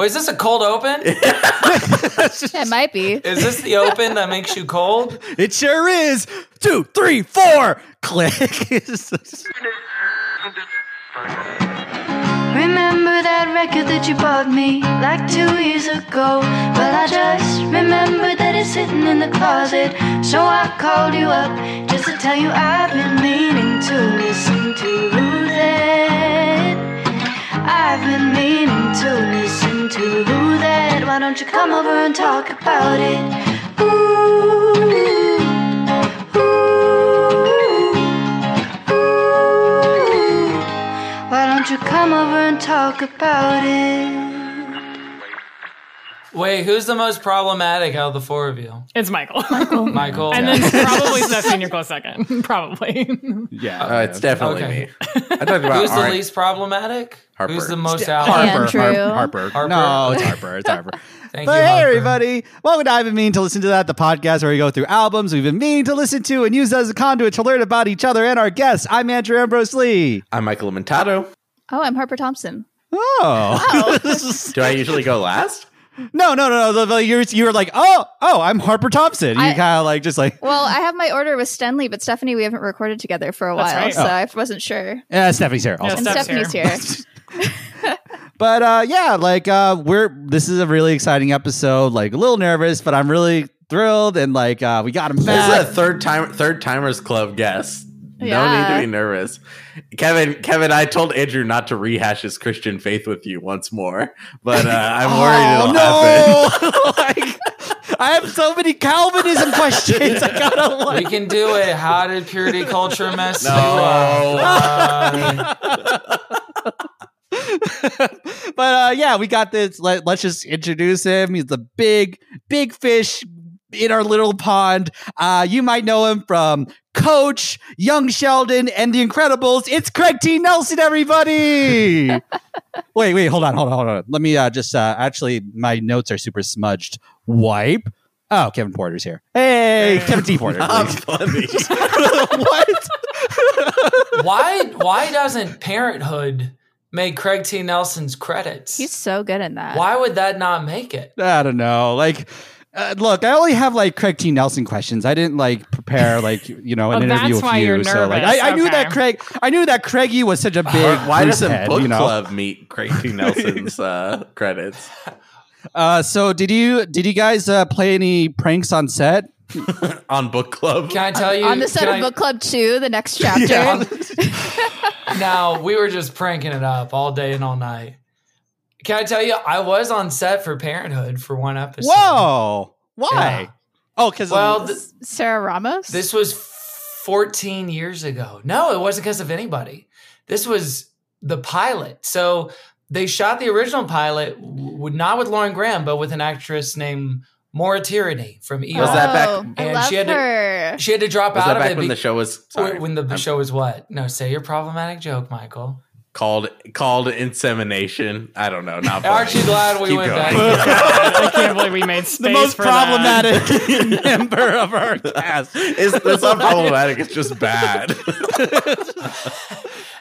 Wait, is this a cold open? It might be. Is this the open that makes you cold? It sure is. Two, three, four. Click. Remember that record that you bought me like two years ago? Well, I just remembered that it's sitting in the closet. So I called you up just to tell you I've been meaning to listen to that. I've been meaning to listen to do that. Why don't you come over and talk about it? Ooh, ooh, ooh. Why don't you come over and talk about it? Wait, who's the most problematic out of the four of you? It's Michael. Michael. and then probably Stefanie Nicole second. Probably. yeah. Uh, it's definitely Okay. me. I talked about Who's the Ar- least problematic? Harper. Who's the most out? Harper, Andrew. Har- Harper. Harper? No, it's Harper. It's Harper. Thank but you, hey, Harper. everybody. Welcome to I've been meaning to listen to that, the podcast where we go through albums we've been meaning to listen to and use as a conduit to learn about each other and our guests. I'm Andrew Ambrose Lee. I'm Michael Limentato. Oh, I'm Harper Thomson. Oh. Do I usually go last? No, no, no, no. the- You're, you were like, oh, oh, I'm Harper Thomson. You kind of like, just like, Well, I have my order with Stenley, but Stefanie, we haven't recorded together for a That's while, right. so Oh. I wasn't sure. yeah, Stefanie's here. Also. Yes. And Steph's Stefanie's here. But uh, yeah, like uh, we're this is a really exciting episode. Like a little nervous, but I'm really thrilled, and like uh, we got him This back. is a third time third timers club guest. No Yeah. need to be nervous. Kevin, Kevin, I told Andrew not to rehash his Christian faith with you once more, but uh, I'm worried it'll happen. oh no! like, I have so many Calvinism questions. I gotta We can do it. How did purity culture mess No. you up? Uh, but uh, yeah, we got this. Let, let's just introduce him. He's the big, big fish in our little pond. Uh, you might know him from Coach, Young Sheldon, and The Incredibles. It's Craig T. Nelson, everybody. wait, wait, hold on, hold on, hold on. Let me uh, just uh, actually, my notes are super smudged. Wipe. Oh, Kevin Porter's here. Hey, Kevin T. Porter. I'm funny. what? why? Why doesn't Parenthood make Craig T. Nelson's credits? He's so good in that. why would that not make it? I don't know. Like, uh, look, I only have like Craig T. Nelson questions. I didn't like prepare like you know an Oh, interview that's with why you. you're so like, nervous. I, I knew that Craig. I knew that Craigie was such a big. Why doesn't head, book you know? club meet Craig T. Nelson's uh, credits Uh, so did you did you guys uh, play any pranks on set? on book club? Can I tell you? On the set of I- Book Club 2, the next chapter. Yeah. Now we were just pranking it up all day and all night. Can I tell you? I was on set for Parenthood for one episode. Whoa! Why? Yeah. Oh, because Well, th- Sarah Ramos? this was 14 years ago. No, it wasn't because of anybody. This was the pilot. So they shot the original pilot, w- not with Lauren Graham, but with an actress named Maura Tierney from ER. Was that back- Oh, I love she had to- her. She had to drop Was out that of back it when be- the show was sorry, when the I'm show was what? No, say your problematic joke, Michael. Called called insemination? I don't know. Not Aren't you glad we Keep went going. back? I can't believe we made space the most for that. problematic member of our cast. It's, it's not problematic. It's just bad.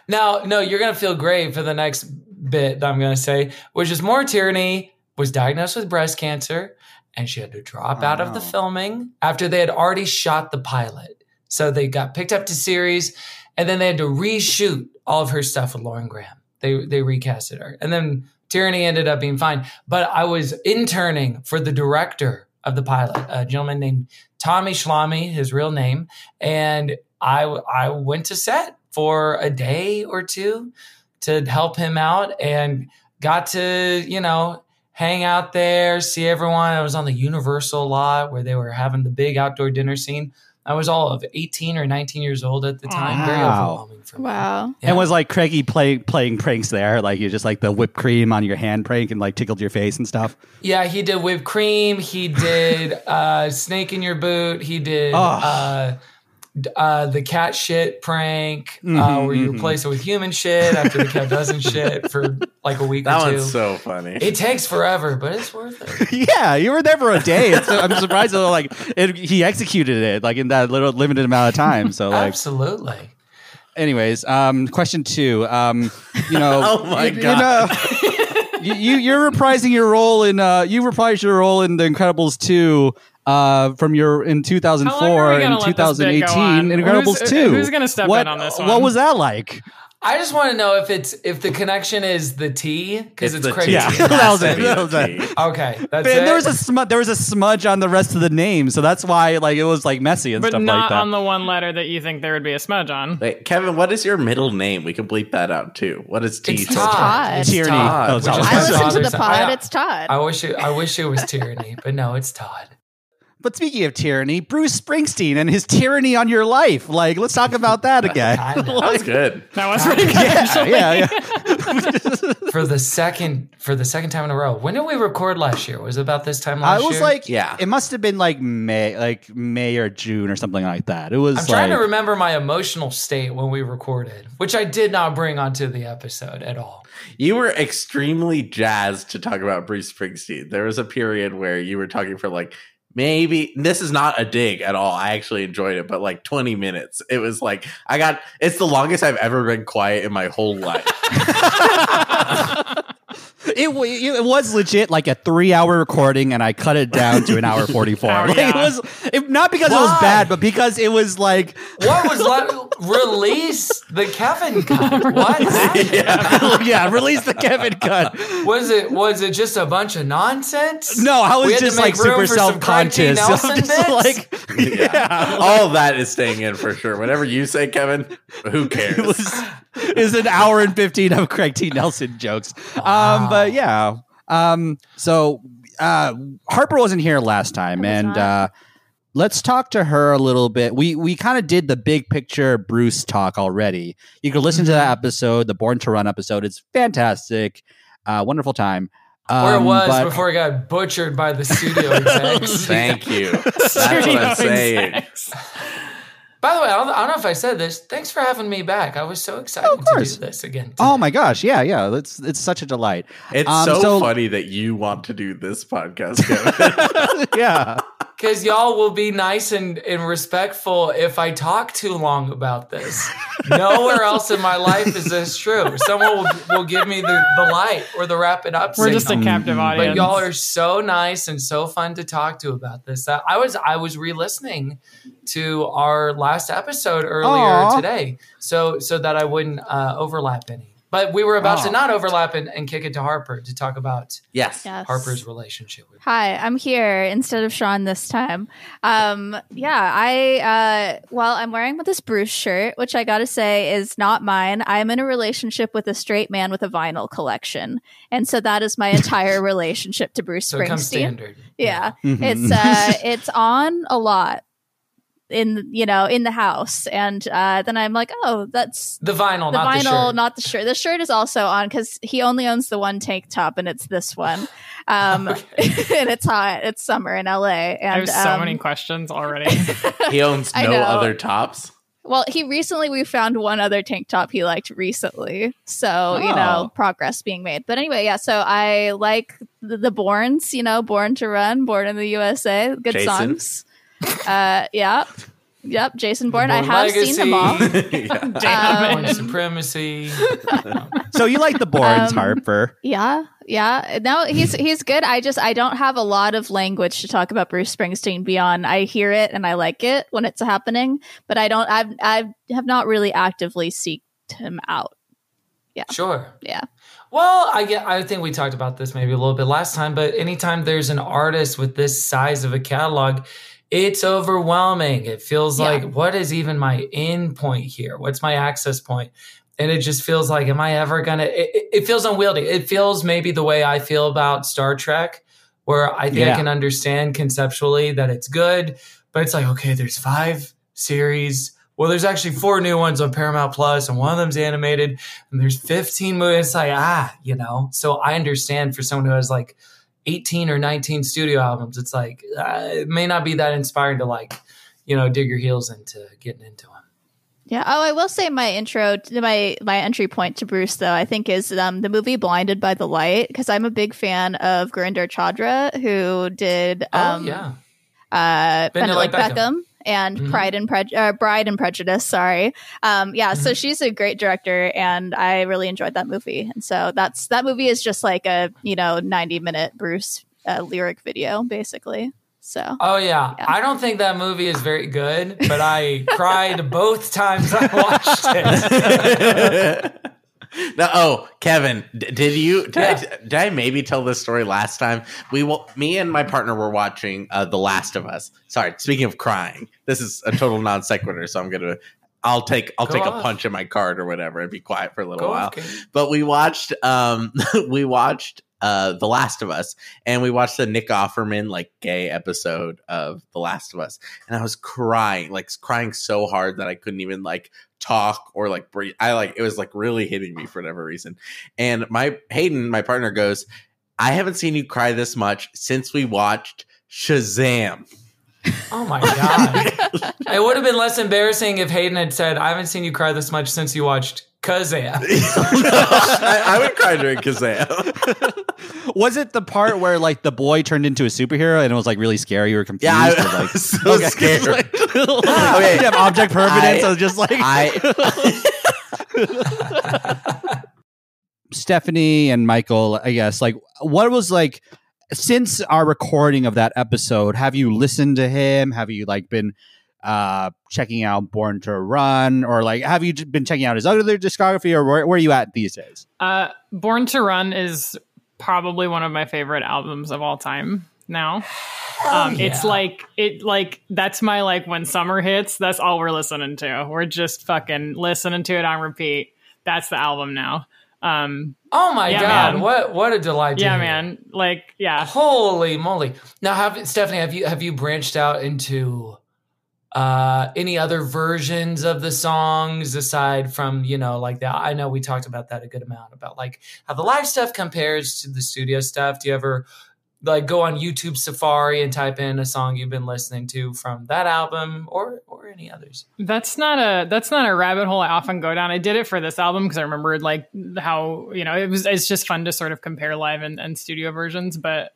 Now, no, you're gonna feel great for the next bit that I'm gonna say, which is Maura Tierney was diagnosed with breast cancer and she had to drop Oh, out of the oh. filming after they had already shot the pilot. So they got picked up to series and then they had to reshoot all of her stuff with Lauren Graham. They they recasted her. And then Tierney ended up being fine. But I was interning for the director of the pilot, a gentleman named Tommy Schlamme, his real name, and I I went to set for a day or two to help him out and got to, you know, hang out there, see everyone. I was on the Universal lot where they were having the big outdoor dinner scene. I was all of 18 or 19 years old at the time. Very Wow. overwhelming for me. Wow. Yeah. And was like Craigie play, playing pranks there? Like you just like the whipped cream on your hand prank and like tickled your face and stuff. Yeah, he did whipped cream. He did uh, snake in your boot. He did Oh. uh, d- uh, the cat shit prank, uh, Mhm, where you mhm. replace it with human shit after the cat doesn't shit for like a week that or two. one's so funny. it takes forever, but it's worth it. yeah, you were there for a day. It's, I'm surprised that like it, he executed it like in that little limited amount of time. So like, Absolutely. anyways, um, question two. Um, you know, Oh my you- you God. know- you, you you're reprising your role in uh you reprised your role in The Incredibles 2 uh from your in How long are 2004 and let this bit go 2018 in Incredibles Who's- 2. who's gonna step in what, on this What was that like? I just want to know if it's if the connection is the T because It's it's, crazy. Yeah. That was it. That was it. Okay, that's Man, it. there was a smudge there was a smudge on the rest of the name, so that's why like it was like messy and But stuff like that. on the one letter that you think there would be a smudge on. Wait, Kevin, what is your middle name? We can bleep that out too. What is T? It's Todd. Todd. It's Tyranny. Todd, Oh, Todd. I my listen to the pod. I- it's Todd. I wish it. I wish it was tyranny, but no, it's Todd. But speaking of tyranny, Bruce Springsteen and his tyranny on your life. Like, let's talk about that again. Kinda. That was good. That was pretty good. yeah, yeah, yeah. for the second for the second time in a row. When did we record last year? Was it about this time last year? I was year? like, Yeah. it must have been like May, like May or June or something like that. It was I'm like, trying to remember my emotional state when we recorded, which I did not bring onto the episode at all. You were extremely jazzed to talk about Bruce Springsteen. There was a period where you were talking for like maybe this is not a dig at all. I actually enjoyed it, but like 20 minutes. It was like I got it's the longest I've ever been quiet in my whole life. it, wa- it was legit like a three hour recording, and I cut it down to an hour forty four. Oh, like, It was it, not because it was bad, but because it was like What was like release the Kevin cut? What happened? yeah, release the Kevin cut. Was it was it just a bunch of nonsense? No, I was just like super self conscious. Craig T. Nelson bits? like yeah. All of that is staying in for sure. Whatever you say, Kevin, who cares? It is an hour and 15 of Craig T. Nelson jokes. Um, but yeah. Um, so uh, Harper wasn't here last time, and uh, let's talk to her a little bit. We we kind of did the big picture Bruce talk already. You can listen to that episode, the Born to Run episode. It's fantastic, uh, wonderful time. Where it Um, was but- before it got butchered by the studio execs. Thank you. That's what I'm saying. Execs. By the way, I don't, I don't know if I said this. Thanks for having me back. I was so excited to do this again. Oh my gosh, yeah, yeah. It's it's such a delight. It's Um, so, so- funny that you want to do this podcast, Kevin. yeah. Because y'all will be nice and, and respectful if I talk too long about this. Nowhere else in my life is this true. Someone will, will give me the, the light or the wrap it up We're just a captive audience. but y'all are so nice and so fun to talk to about this. I I was I was re-listening to our last episode earlier Aw. today, so so that I wouldn't uh, overlap any. But we were about to not overlap and, and kick it to Harper to talk about yes. Yes. Harper's relationship with. Hi, I'm here instead of Sean this time. Um, yeah, I uh, well, I'm wearing this Bruce shirt, which I gotta say is not mine. I'm in a relationship with a straight man with a vinyl collection, and so that is my entire relationship to Bruce So it comes Springsteen. standard. Yeah, Mhm. it's uh, it's on a lot in you know in the house, and uh, then I'm like, oh, that's The vinyl, the not vinyl, the shirt. not the shirt. The shirt is also on because he only owns the one tank top, and it's this one. Um, and it's hot. It's summer in LA. And I have so um, many questions already. He owns no other tops. Well, he recently we found one other tank top he liked recently, so you Oh. know progress being made. But anyway, yeah. So I like the, the Borns. You know, Born to Run, Born in the USA. Good Jason. songs. Uh, yeah. Yep, Jason Bourne. I Bourne have seen them all. yeah. Damn Um, Bourne supremacy. So you like the Bournes, Um, Harper? Yeah, yeah. No, he's he's good. I just I don't have a lot of language to talk about Bruce Springsteen beyond I hear it and I like it when it's happening, but I don't I've I have not really actively seeked him out. Yeah, sure. Yeah. Well, I get. I think we talked about this maybe a little bit last time, but anytime there's an artist with this size of a catalog, it's overwhelming. It feels Yeah. like, what is even my end point here? What's my access point? And it just feels like, am I ever gonna? It, it- it feels unwieldy. It feels maybe the way I feel about Star Trek, where I think I can understand conceptually that it's good, but it's like, okay, there's five series. Well, there's actually four new ones on Paramount Plus, and one of them's animated and there's 15 movies. It's like, ah, you know. So I understand for someone who has like 18 or 19 studio albums, it's like, uh, it may not be that inspiring to like, you know, dig your heels into getting into them. Yeah. Oh, I will say my intro, to my my entry point to Bruce, though, I think is um, the movie Blinded by the Light because I'm a big fan of Gurinder Chadha, who did Oh, um, yeah. uh, Bend Bend It It Like Like Beckham. Beckham. And Mhm. Pride and Prej- uh, Bride and Prejudice. Sorry, um, yeah. So Mhm. she's a great director, and I really enjoyed that movie. And so that's that movie is just like a you know ninety minute Bruce uh, lyric video, basically. So Oh yeah. Yeah. I don't think that movie is very good, but I cried both times I watched it. no, oh, Kevin, did you? Did, I, did I maybe tell this story last time? We will. Me and my partner were watching uh, The Last of Us. Sorry, speaking of crying, this is a total non sequitur. So I'm gonna. I'll take. I'll Go take a punch in my card or whatever and be quiet for a little Go while. off, but we watched um we watched uh The Last of Us and we watched the Nick Offerman like gay episode of The Last of Us and I was crying like crying so hard that I couldn't even like talk or like breathe I like it was like really hitting me for whatever reason and my Hayden my partner goes I haven't seen you cry this much since we watched Shazam Oh my god. it would have been less embarrassing if Hayden had said, I haven't seen you cry this much since you watched Kazam. I, I would cry during Kazam Was it the part where like the boy turned into a superhero and it was like really scary? You were confused. yeah or, I like, was so Okay. scared Like- Okay. you have object permanence. I- I, was just like I Stefanie and Michael, I guess, like what was like since our recording of that episode, have you listened to him? Have you like been uh checking out Born to Run or like have you been checking out his other discography or where, where are you at these days? Uh, Born to Run is probably one of my favorite albums of all time now. Um, It's like it like that's my like when summer hits, that's all we're listening to. We're just fucking listening to it on repeat. That's the album now. Um, Oh my Yeah, god, man. what what a delight to yeah, hear. man. Like, yeah. Holy moly. Now have Stefanie, have you have you branched out into uh any other versions of the songs aside from, you know, like that? I know we talked about that a good amount about like how the live stuff compares to the studio stuff. Do you ever like go on YouTube Safari and type in a song you've been listening to from that album or or any others? That's not a that's not a rabbit hole I often go down. I did it for this album because I remembered like how you know it was it's just fun to sort of compare live and, and studio versions. But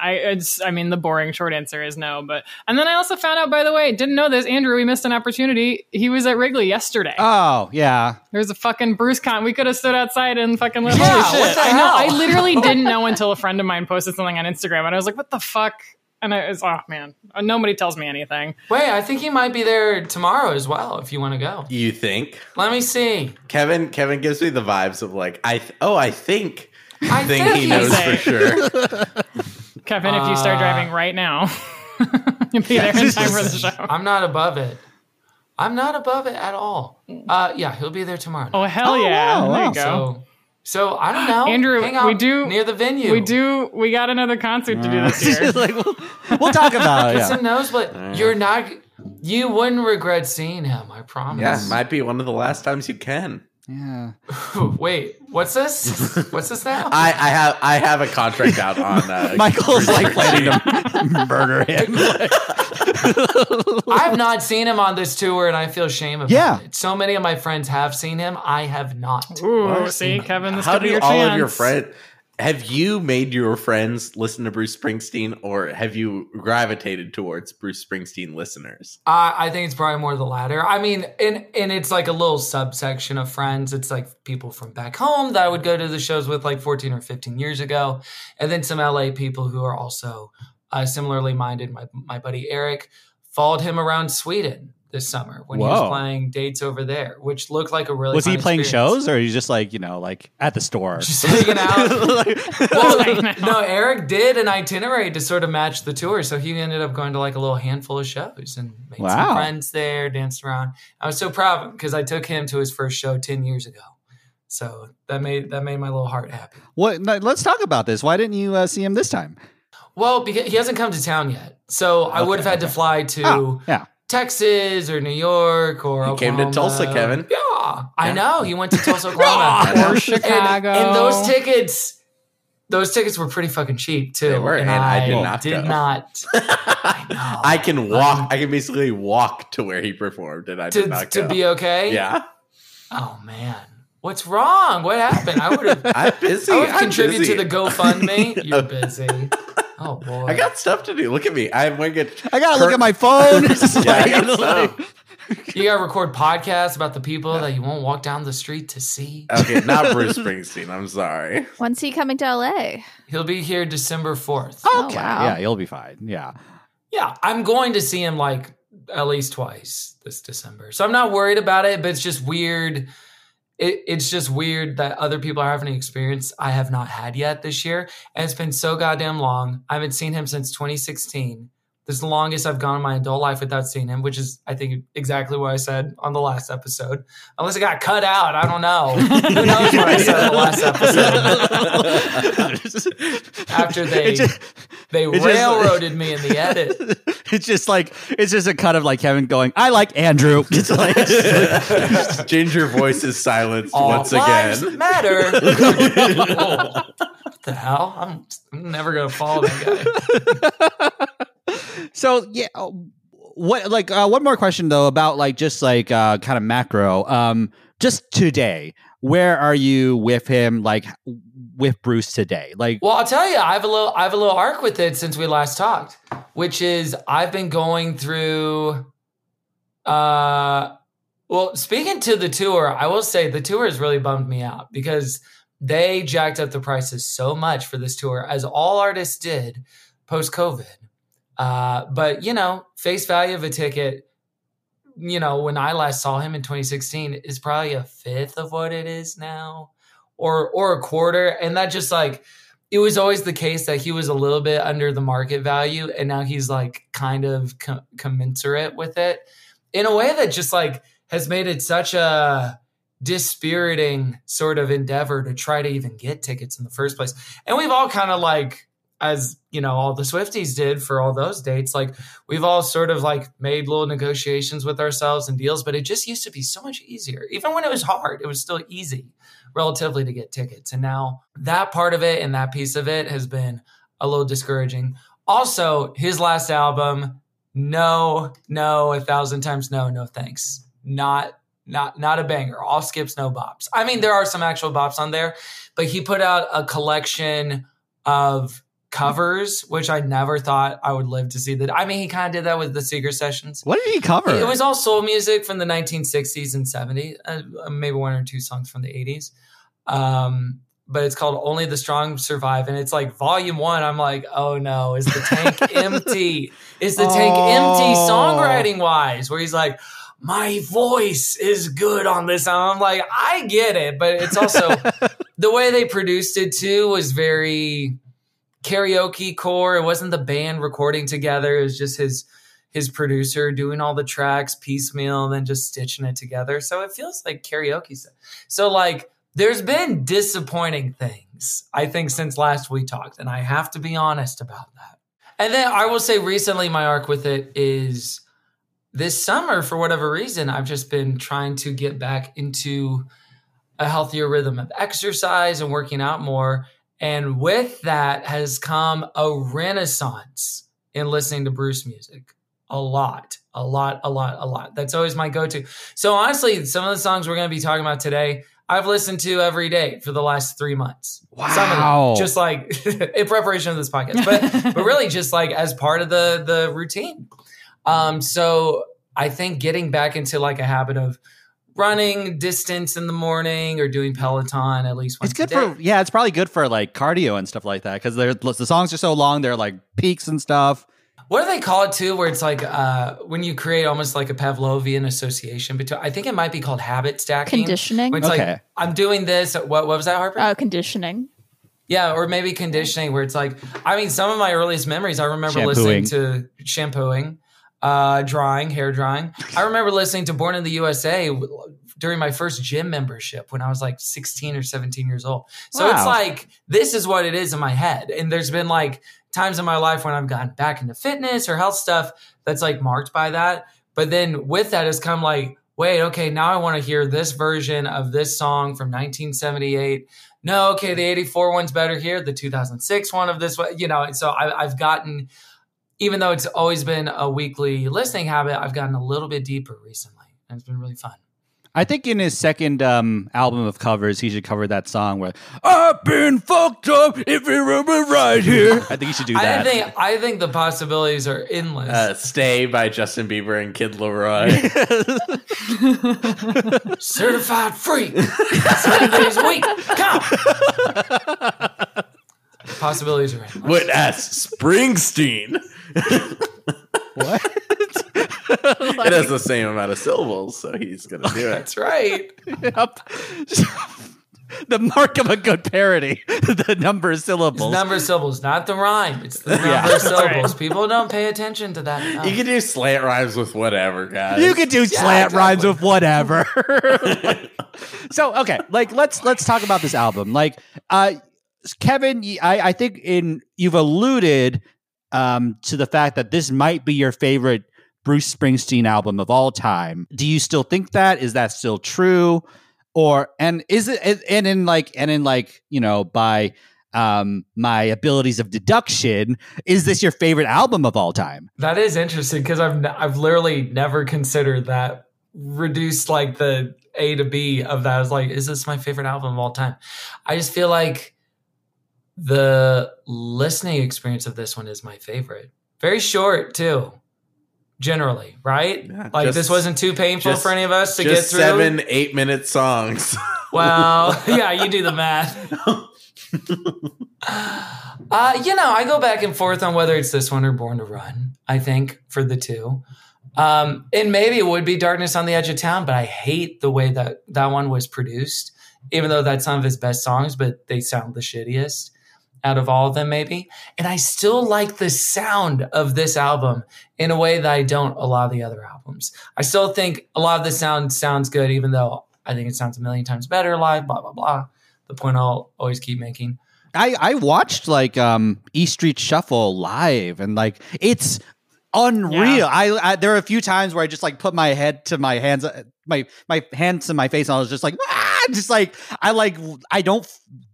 I it's I mean the boring short answer is no. But and then I also found out by the way didn't know this Andrew we missed an opportunity. He was at Wrigley yesterday. Oh, yeah. There's a fucking Bruce con. We could have stood outside and fucking lit. Yeah, Holy what shit! the I know. hell? I literally didn't know until a friend of mine posted something on Instagram, and I was like, "What the fuck?" And I was, oh man, nobody tells me anything. Wait, I think he might be there tomorrow as well if you want to go. you think Let me see. Kevin Kevin gives me the vibes of like I th- oh I think I think think he knows for sure. Kevin, if you start Uh, driving right now, you'll be there in time for the show. I'm not above it. I'm not above it at all. Uh, yeah, he'll be there tomorrow. Oh hell Oh, yeah! wow, there wow. you go. So, so I don't know, Andrew, Hang out we do- near the venue. We do. We got another concert to do this year. Like, we'll, we'll talk about it. It's Yeah. a nosebleed. You're not. You wouldn't regret seeing him. I promise. yeah, might be one of the last times you can. Yeah. Wait, what's this? What's this now? I, I have I have a contract out on uh, Michael's like planning Springsteen. to murder him. I've not seen him on this tour, and I feel shame about Yeah. it. So many of my friends have seen him. I have not. Ooh, see, Kevin, this How could be do your all chance. of your friends? Have you made your friends listen to Bruce Springsteen, or have you gravitated towards Bruce Springsteen listeners? I think it's probably more the latter. I mean, and and it's like a little subsection of friends. It's like people from back home that I would go to the shows with like 14 or 15 years ago, and then some LA people who are also uh, similarly minded. My my buddy Eric followed him around Sweden this summer when he was playing dates over there, which looked like a really Was he playing experience. shows or are you just like, you know, like at the store? Just hanging out. Like- Well, no, Eric did an itinerary to sort of match the tour, so he ended up going to like a little handful of shows and made Wow. some friends there, danced around. I was so proud of him because I took him to his first show ten years ago, so that made that made my little heart happy. what? Let's talk about this. Why didn't you uh, see him this time? Well, because he hasn't come to town yet, so I would have had to fly to Oh, yeah. Texas or New York or He came to Tulsa, Kevin. Yeah, I know he went to Tulsa, Oklahoma, Or Chicago. and, those tickets. Those tickets were pretty fucking cheap too. They were, and I did not did go. not know. I can um, walk. I can basically walk to where he performed, and I did to, not to be okay. yeah, Oh man, what's wrong? What happened? I would have. I'm busy. I would I'm contribute busy. to the GoFundMe. You're busy. Oh boy. I got stuff to do. Look at me. I'm wearing it. I gotta look at my phone. It's just Yeah, I like- got stuff. you gotta record podcasts about the people that you won't walk down the street to see. Okay, not Bruce Springsteen. I'm sorry. When's he coming to LA? He'll be here December 4th. Oh, okay, wow. yeah, you'll be fine. Yeah. Yeah, I'm going to see him like at least twice this December. So I'm not worried about it, but it's just weird. It, it's just weird that other people are having an experience I have not had yet this year. And it's been so goddamn long. I haven't seen him since 2016. This is the longest I've gone in my adult life without seeing him, which is, I think, exactly what I said on the last episode. Unless it got cut out. I don't know. Who knows what I said on the last episode? After they, just- they just- railroaded me in the edit. it's just like it's just a cut of like Kevin going, "I like Andrew." It's like Ginger voice is silenced All once lives again. matter. what the hell? I'm, I'm never gonna follow that guy. So yeah. uh, What like uh, one more question though about like just like uh, kind of macro. Um, just today, where are you with him? Like with Bruce today? Like Well, I'll tell you, I have a little, I have a little arc with it since we last talked, which is I've been going through. Uh, well, speaking to the tour, I will say the tour has really bummed me out because they jacked up the prices so much for this tour, as all artists did post COVID. Uh, but you know, face value of a ticket, you know, when I last saw him in 2016, is probably a fifth of what it is now, or or a quarter, and that just like it was always the case that he was a little bit under the market value, and now he's like kind of co- commensurate with it in a way that just like has made it such a dispiriting sort of endeavor to try to even get tickets in the first place. And we've all kind of like, as you know, all the Swifties did for all those dates, like we've all sort of like made little negotiations with ourselves and deals, but it just used to be so much easier. Even when it was hard, it was still easy relatively to get tickets. And now that part of it and that piece of it has been a little discouraging. Also, his last album, no, no, a thousand times no, no thanks. Not not not a banger. All skips, no bops. I mean, there are some actual bops on there, but he put out a collection of covers, which I never thought I would live to see that. I mean, he kind of did that with the Seeger sessions. what did he cover? It was all soul music from the 1960s and 70s, uh, maybe one or two songs from the 80s. Um, but it's called Only the Strong Survive. And it's like volume one. I'm like, oh no, is the tank empty? Is the tank empty Oh. songwriting wise? Where he's like, my voice is good on this. And I'm like, I get it. But it's also the way they produced it too was very karaoke core. It wasn't the band recording together. It was just his his producer doing all the tracks piecemeal and then just stitching it together. So it feels like karaoke. So like there's been disappointing things, I think, since last we talked, and I have to be honest about that. And then I will say recently my arc with it is this summer, for whatever reason, I've just been trying to get back into a healthier rhythm of exercise and working out more. And with that has come a renaissance in listening to Bruce music. A lot, a lot, a lot, a lot. That's always my go to. So, honestly, some of the songs we're going to be talking about today, I've listened to every day for the last three months. Some of Wow. them, just like in preparation of this podcast, but, but really just like as part of the, the routine. Um, so, I think getting back into like a habit of running distance in the morning or doing Peloton at least once it's good a day. for yeah. It's probably good for like cardio and stuff like that because the songs are so long. They're like peaks and stuff. What do they call it too? Where it's like uh, when you create almost like a Pavlovian association between. I think it might be called habit stacking. Conditioning. Where it's Okay. like I'm doing this. What what was that, Harper? Oh, conditioning. yeah, or maybe conditioning. Where it's like I mean, some of my earliest memories. I remember Shampooing. listening to shampooing, uh, drying, hair drying. I remember listening to Born in the USA during my first gym membership when I was like 16 or 17 years old. So it's like this is what it is in my head. And there's been like times in my life when I've gotten back into fitness or health stuff that's like marked by that. But then with that has come like, wait, okay, now I want to hear this version of this song from 1978. No, okay, the 84 one's better here. The 2006 one of this one, you know, and so I, I've gotten, even though it's always been a weekly listening habit, I've gotten a little bit deeper recently. And it's been really fun. I think in his second um, album of covers, he should cover that song where I've been fucked up if you remember right here. I think he should do I that. think I think the possibilities are endless. Uh, Stay by Justin Bieber and Kid Laroi. Certified free. Seven days a week. Come. Possibilities are endless. Would ask Springsteen. What? it has the same amount of syllables, so he's gonna do it. That's right. Yep. the mark of a good parody, the number of It's syllables. number of syllables, not the rhyme. It's the number Yeah. of syllables. right. People don't pay attention to that. enough. You can do slant rhymes with whatever, guys. you can do slant exactly. rhymes with whatever. so okay, like let's let's talk about this album. Like, uh, Kevin, I think in you've alluded um to the fact that this might be your favorite Bruce Springsteen album of all time. Do you still think that? Is that still true? Or and is it and in like and in like you know by um my abilities of deduction is this your favorite album of all time That is interesting because I've n- I've literally never considered that reduced like the A to B of that. I was like, is this my favorite album of all time? I just feel like the listening experience of this one is my favorite. Very short too, generally, right? Yeah, like just- this wasn't too painful just- for any of us to get through. seven eight minute songs. Well, yeah, you do the math. uh, you know, I go back and forth on whether it's this one or Born to Run. I think for the two, um, and maybe it would be Darkness on the Edge of Town, but I hate the way that that one was produced. Even though that's some of his best songs, but they sound the shittiest out of all of them, maybe. And I still like the sound of this album in a way that I don't a lot of the other albums. I still think a lot of the sound sounds good, even though I think it sounds a million times better live, blah, blah, blah. The point I'll always keep making. I I watched like um E Street Shuffle live and like it's unreal. Yeah. I, I there are a few times where I just like put my head to my hands uh, my my hands to my face and I was just like ah! just like I like I don't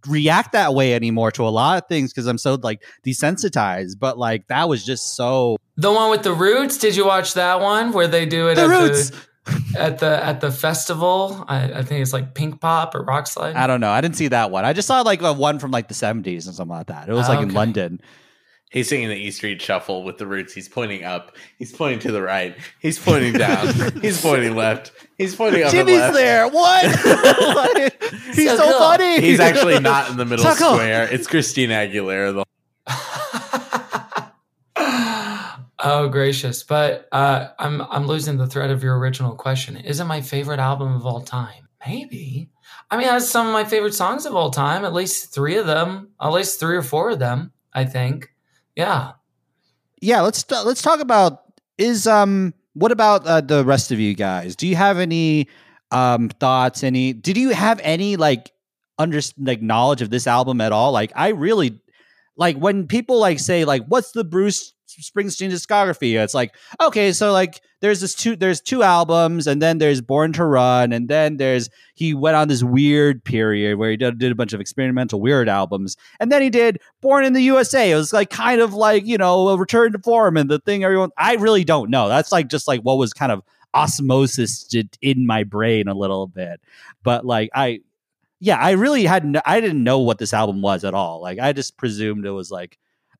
react that way anymore to a lot of things because I'm so like desensitized. But like that was just so The one with the roots, did you watch that one where they do it the at, roots. The, at the at the festival? I, I think it's like Pink Pop or Roskilde. I don't know. I didn't see that one. I just saw like a one from like the 70s and something like that. It was like in London. He's singing the E Street Shuffle with the roots. He's pointing up. He's pointing to the right. He's pointing down. he's pointing left. He's pointing up and Jimmy's left. there. What? He's So so, cool. funny. He's actually not in the middle So cool. square. It's Christina Aguilera. The oh gracious! But uh, I'm I'm losing the thread of your original question. Is it my favorite album of all time? Maybe. I mean, it has some of my favorite songs of all time. At least three of them. At least three or four of them. I think. Yeah. yeah let's let's talk about is um what about uh, the rest of you guys do you have any um thoughts any did you have any like under like knowledge of this album at all like i really like when people like say like what's the bruce springsteen discography? It's like okay so like there's this two there's two albums and then there's born to run and then there's he went on this weird period where he did, did a bunch of experimental weird albums and then he did born in the usa it was like kind of like you know a return to form and the thing everyone i really don't know. That's like just like what was kind of osmosis in my brain a little bit. But like i yeah i really had no, i didn't know what this album was at all like i just presumed it was like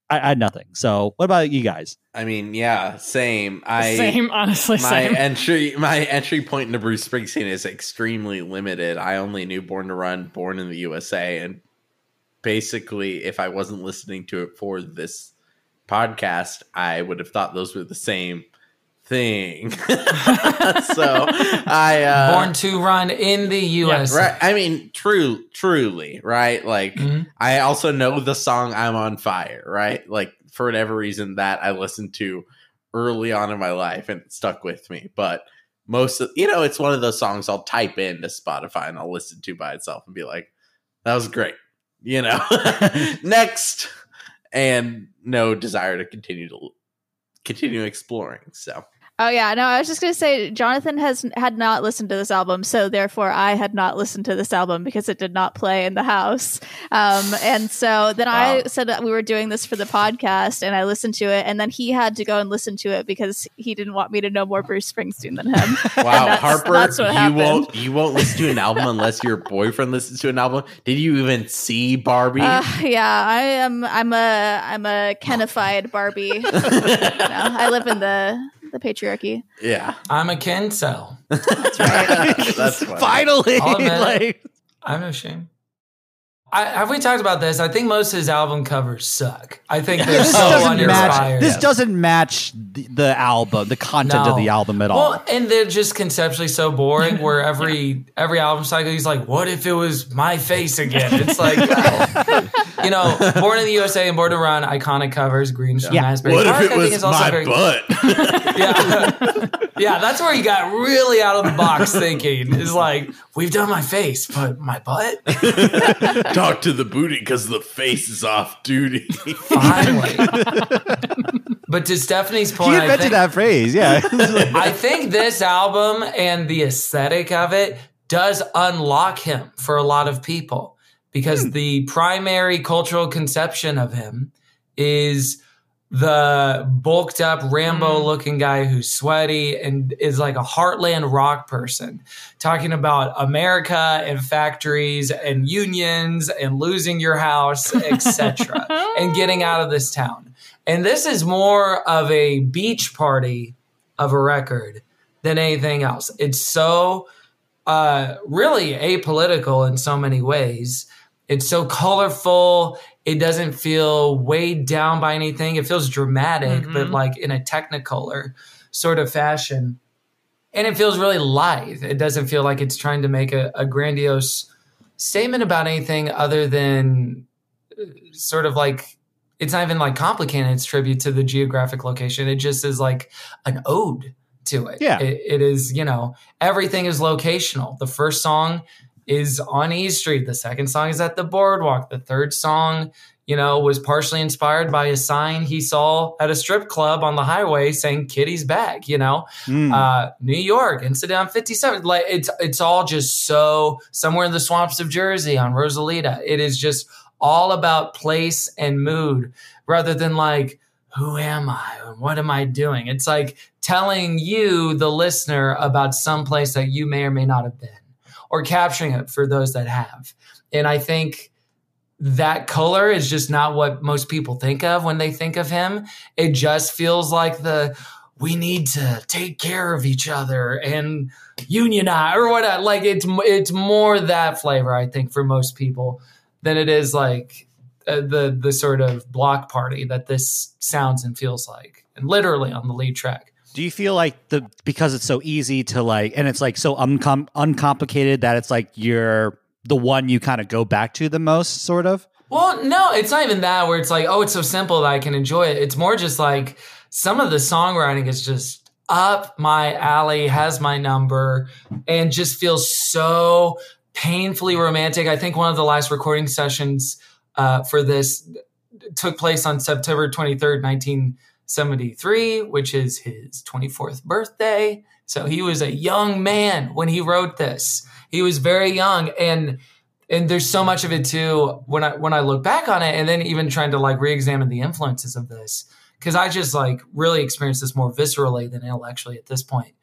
I, I had nothing so what about you guys I mean, yeah, same. I same, honestly, my same. entry my entry point into Bruce Springsteen is extremely limited. I only knew Born to Run, Born in the USA, and basically, if I wasn't listening to it for this podcast, I would have thought those were the same thing. so I uh, Born to Run in the U.S. right. I mean, true, truly, right? Like, Mhm. I also know the song "I'm on Fire," right? Like, for whatever reason, that I listened to early on in my life and it stuck with me. But most of, you know, it's one of those songs I'll type into Spotify and I'll listen to by itself and be like, "That was great," you know. Next, and no desire to continue to continue exploring. So Oh yeah, no, I was just gonna say Jonathan has had not listened to this album, so therefore I had not listened to this album because it did not play in the house. Um, and so then I said that we were doing this for the podcast, and I listened to it, and then he had to go and listen to it because he didn't want me to know more Bruce Springsteen than him. Wow, that's- Harper, that's you won't you won't listen to an album unless your boyfriend listens to an album. Did you even see Barbie? Uh, yeah, I am. I'm a. I'm a Kenified Barbie. you know, I live in the the patriarchy. yeah, I'm a Ken. That's right. that's funny. Finally, I'll admit it. like I'm no shame. I, have we talked about this? I think most of his album covers suck. I think they're this so doesn't match. This doesn't match the, the album, the content of the album at all. Well, and they're just conceptually so boring. Where every every album cycle, he's like, "What if it was my face again?" It's like, well, you know, "Born in the USA" and "Born to Run" iconic covers. Green from Yeah. Asbury What Park. if it was also my very, butt? Yeah, yeah. That's where you got really out of the box thinking. Is like, we've done my face, but my butt. Talk to the booty because the face is off duty. Finally. but to Stefanie's he point, I invented think, that phrase. Yeah. I think this album and the aesthetic of it does unlock him for a lot of people because the primary cultural conception of him is the bulked up Rambo looking guy who's sweaty and is like a heartland rock person talking about America and factories and unions and losing your house, etc., and getting out of this town. And this is more of a beach party of a record than anything else. It's so uh, really apolitical in so many ways. It's so colorful. It doesn't feel weighed down by anything. It feels dramatic, but like in a technicolor sort of fashion. And it feels really lithe. It doesn't feel like it's trying to make a, a grandiose statement about anything other than uh, sort of like it's not even like complicated its tribute to the geographic location. It just is like an ode to it. Yeah. It, it is, you know, everything is locational. The first song is on E Street. The second song is at the boardwalk. The third song, you know, was partially inspired by a sign he saw at a strip club on the highway saying Kitty's back, you know? Mm. uh, New York, incident on 57. Like it's it's all just so somewhere in the swamps of Jersey on Rosalita. It is just all about place and mood rather than like who am I and what am I doing? It's like telling you, the listener, about some place that you may or may not have been, or capturing it for those that have. And I think that color is just not what most people think of when they think of him. It just feels like the we need to take care of each other and unionize or what like it's it's more that flavor I think for most people than it is like uh, the the sort of block party that this sounds and feels like and literally on the lead track Do you feel like the because it's so easy to like, and it's like so uncom- uncomplicated that it's like you're the one you kind of go back to the most, sort of? Well, no, it's not even that where it's like, oh, it's so simple that I can enjoy it. It's more just like some of the songwriting is just up my alley, has my number, and just feels so painfully romantic. I think one of the last recording sessions uh, for this took place on September 23rd, 1973, which is his 24th birthday. So he was a young man when he wrote this. He was very young and and there's so much of it too when I when I look back on it and then even trying to like re-examine the influences of this because I just like really experienced this more viscerally than intellectually at this point.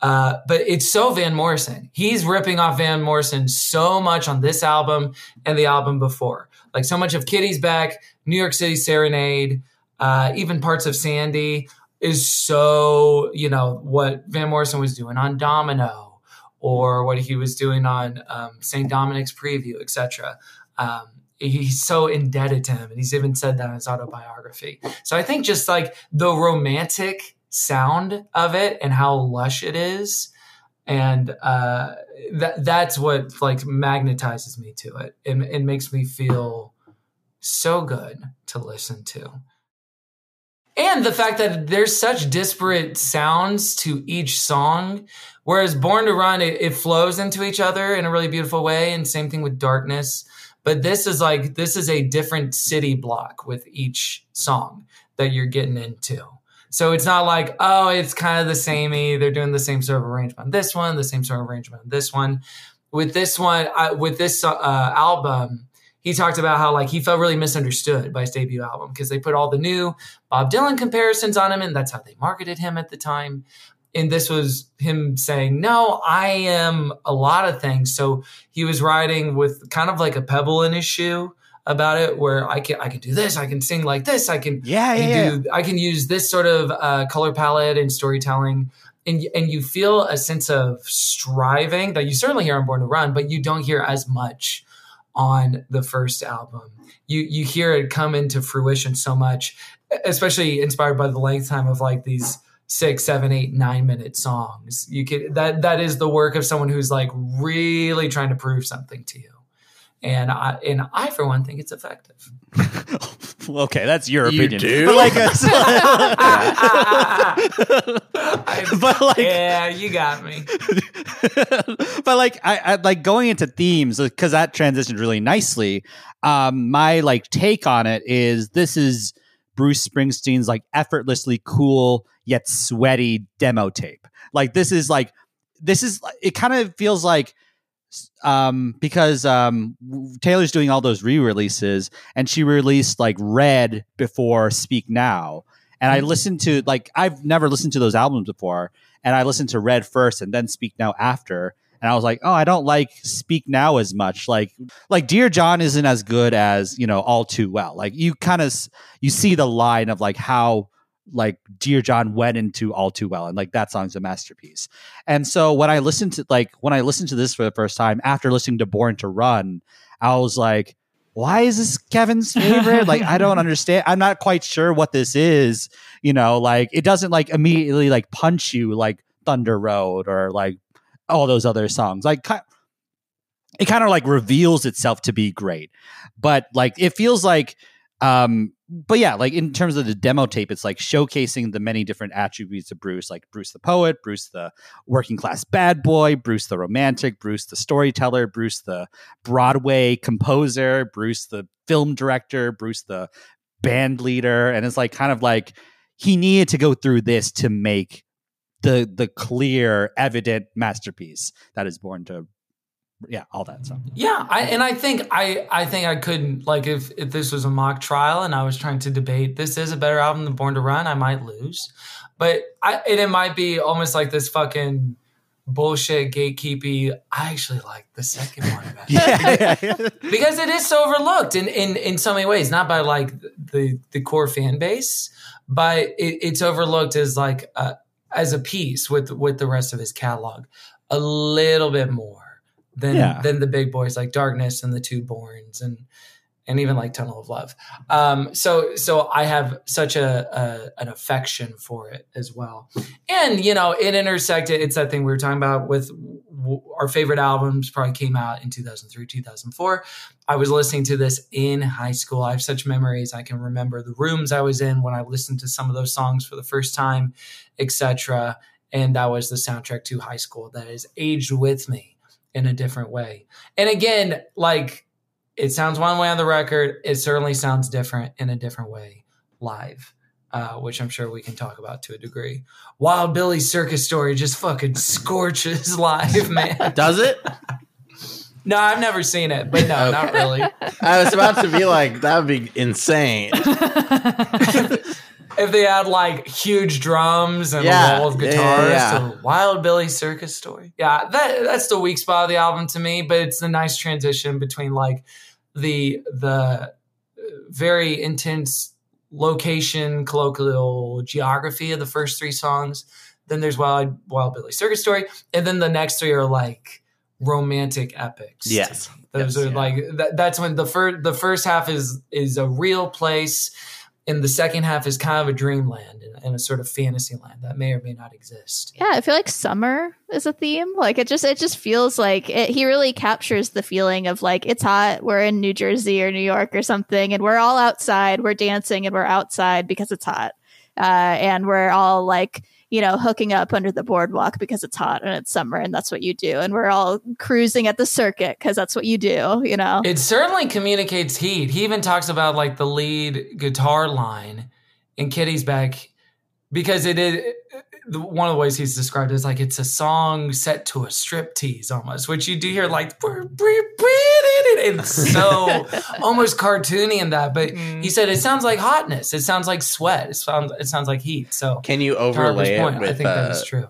Uh, but it's so Van Morrison. He's ripping off Van Morrison so much on this album and the album before. Like so much of Kitty's Back, New York City Serenade, uh, even parts of Sandy is so, you know, what Van Morrison was doing on Domino or what he was doing on um, St. Dominic's Preview, etc. Um, he's so indebted to him, and he's even said that in his autobiography. So I think just like the romantic sound of it and how lush it is, and uh, that that's what like magnetizes me to it. It, it makes me feel so good to listen to. And the fact that there's such disparate sounds to each song, whereas Born to Run, it, it flows into each other in a really beautiful way. And same thing with Darkness. But this is like, this is a different city block with each song that you're getting into. So it's not like, oh, it's kind of the samey. They're doing the same sort of arrangement on this one, the same sort of arrangement on this one. With this one, I, with this uh, album, he talked about how like he felt really misunderstood by his debut album because they put all the new Bob Dylan comparisons on him, and that's how they marketed him at the time. And this was him saying, "No, I am a lot of things." So he was riding with kind of like a pebble in his shoe about it, where I can I can do this, I can sing like this, I can Yeah, I yeah, can yeah. do I can use this sort of uh, color palette and storytelling. And, and you feel a sense of striving that you certainly hear on Born to Run, but you don't hear as much on the first album. You you hear it come into fruition so much, especially inspired by the length time of like these six, seven, eight, nine minute songs. You could that that is the work of someone who's like really trying to prove something to you. And I and I for one think it's effective. okay, that's your You opinion. do? But like, I- but like, yeah, you got me. but like I, I like going into themes because that transitioned really nicely. Um, my like take on it is this is Bruce Springsteen's like effortlessly cool yet sweaty demo tape. Like this is like this is it kind of feels like um because um Taylor's doing all those re-releases and she released like Red before Speak Now. And I listened to like I've never listened to those albums before and I listened to Red first and then Speak Now after. And I was like oh I don't like Speak Now as much. Like like Dear John isn't as good as you know All Too Well. Like you kind of you see the line of like how like Dear John went into All Too Well and like that song's a masterpiece and so when I listened to like when I listened to this for the first time after listening to Born to Run, I was like, why is this Kevin's favorite? like I don't understand. I'm not quite sure what this is. You know, like it doesn't like immediately like punch you like Thunder Road or like all those other songs. Like it kind of like reveals itself to be great. But like it feels like um but yeah, like in terms of the demo tape, it's like showcasing the many different attributes of Bruce, like Bruce the poet, Bruce the working class bad boy, Bruce the romantic, Bruce the storyteller, Bruce the Broadway composer, Bruce the film director, Bruce the band leader. And it's like kind of like he needed to go through this to make the the clear, evident masterpiece that is born to yeah, all that stuff. Yeah, I, and I think I I think I couldn't like if if this was a mock trial and I was trying to debate this is a better album than Born to Run, I might lose. But I and it might be almost like this fucking bullshit gatekeepy. I actually like the second one better. Yeah, yeah. because it is so overlooked in, in, in so many ways, not by like the, the core fan base, but it, it's overlooked as like uh, as a piece with with the rest of his catalog a little bit more than Yeah. than the big boys like Darkness and the Two Borns and and even like Tunnel of Love. Um, so so I have such a, a an affection for it as well, and you know it intersected. It's that thing we were talking about with w- our favorite albums. Probably came out in two thousand three, two thousand four. I was listening to this in high school. I have such memories. I can remember the rooms I was in when I listened to some of those songs for the first time, etc. And that was the soundtrack to high school that has aged with me in a different way. And again, like it sounds one way on the record. It certainly sounds different in a different way live, uh, which I'm sure we can talk about to a degree. Wild Billy's circus story just fucking scorches live, man. Does it? No, I've never seen it, but no, not really. I was about to be like, that would be insane. If they had like huge drums and Yeah, a wall of yeah, guitars, yeah. so Wild Billy circus story. Yeah, that that's the weak spot of the album to me, but it's a nice transition between like the the very intense location, colloquial geography of the first three songs. Then there's Wild Wild Billy circus story, and then the next three are like romantic epics. Yes. those Yes, are yeah. like that, that's when the first the first half is is a real place and the second half is kind of a dreamland and, a sort of fantasy land that may or may not exist. Yeah, I feel like summer is a theme. Like it just it just feels like it, he really captures the feeling of like it's hot, we're in New Jersey or New York or something and we're all outside, we're dancing and we're outside because it's hot. Uh and we're all like, you know, hooking up under the boardwalk because it's hot and it's summer and that's what you do and we're all cruising at the circuit cuz that's what you do, you know. It certainly communicates heat. He even talks about like the lead guitar line in Kitty's back because it is one of the ways he's described is like it's a song set to a strip tease almost, which you do hear like it's so almost cartoony in that. But Mm. he said it sounds like hotness, it sounds like sweat, it sounds it sounds like heat. So Can you to Harper's overlay it point, with I think that is uh, true.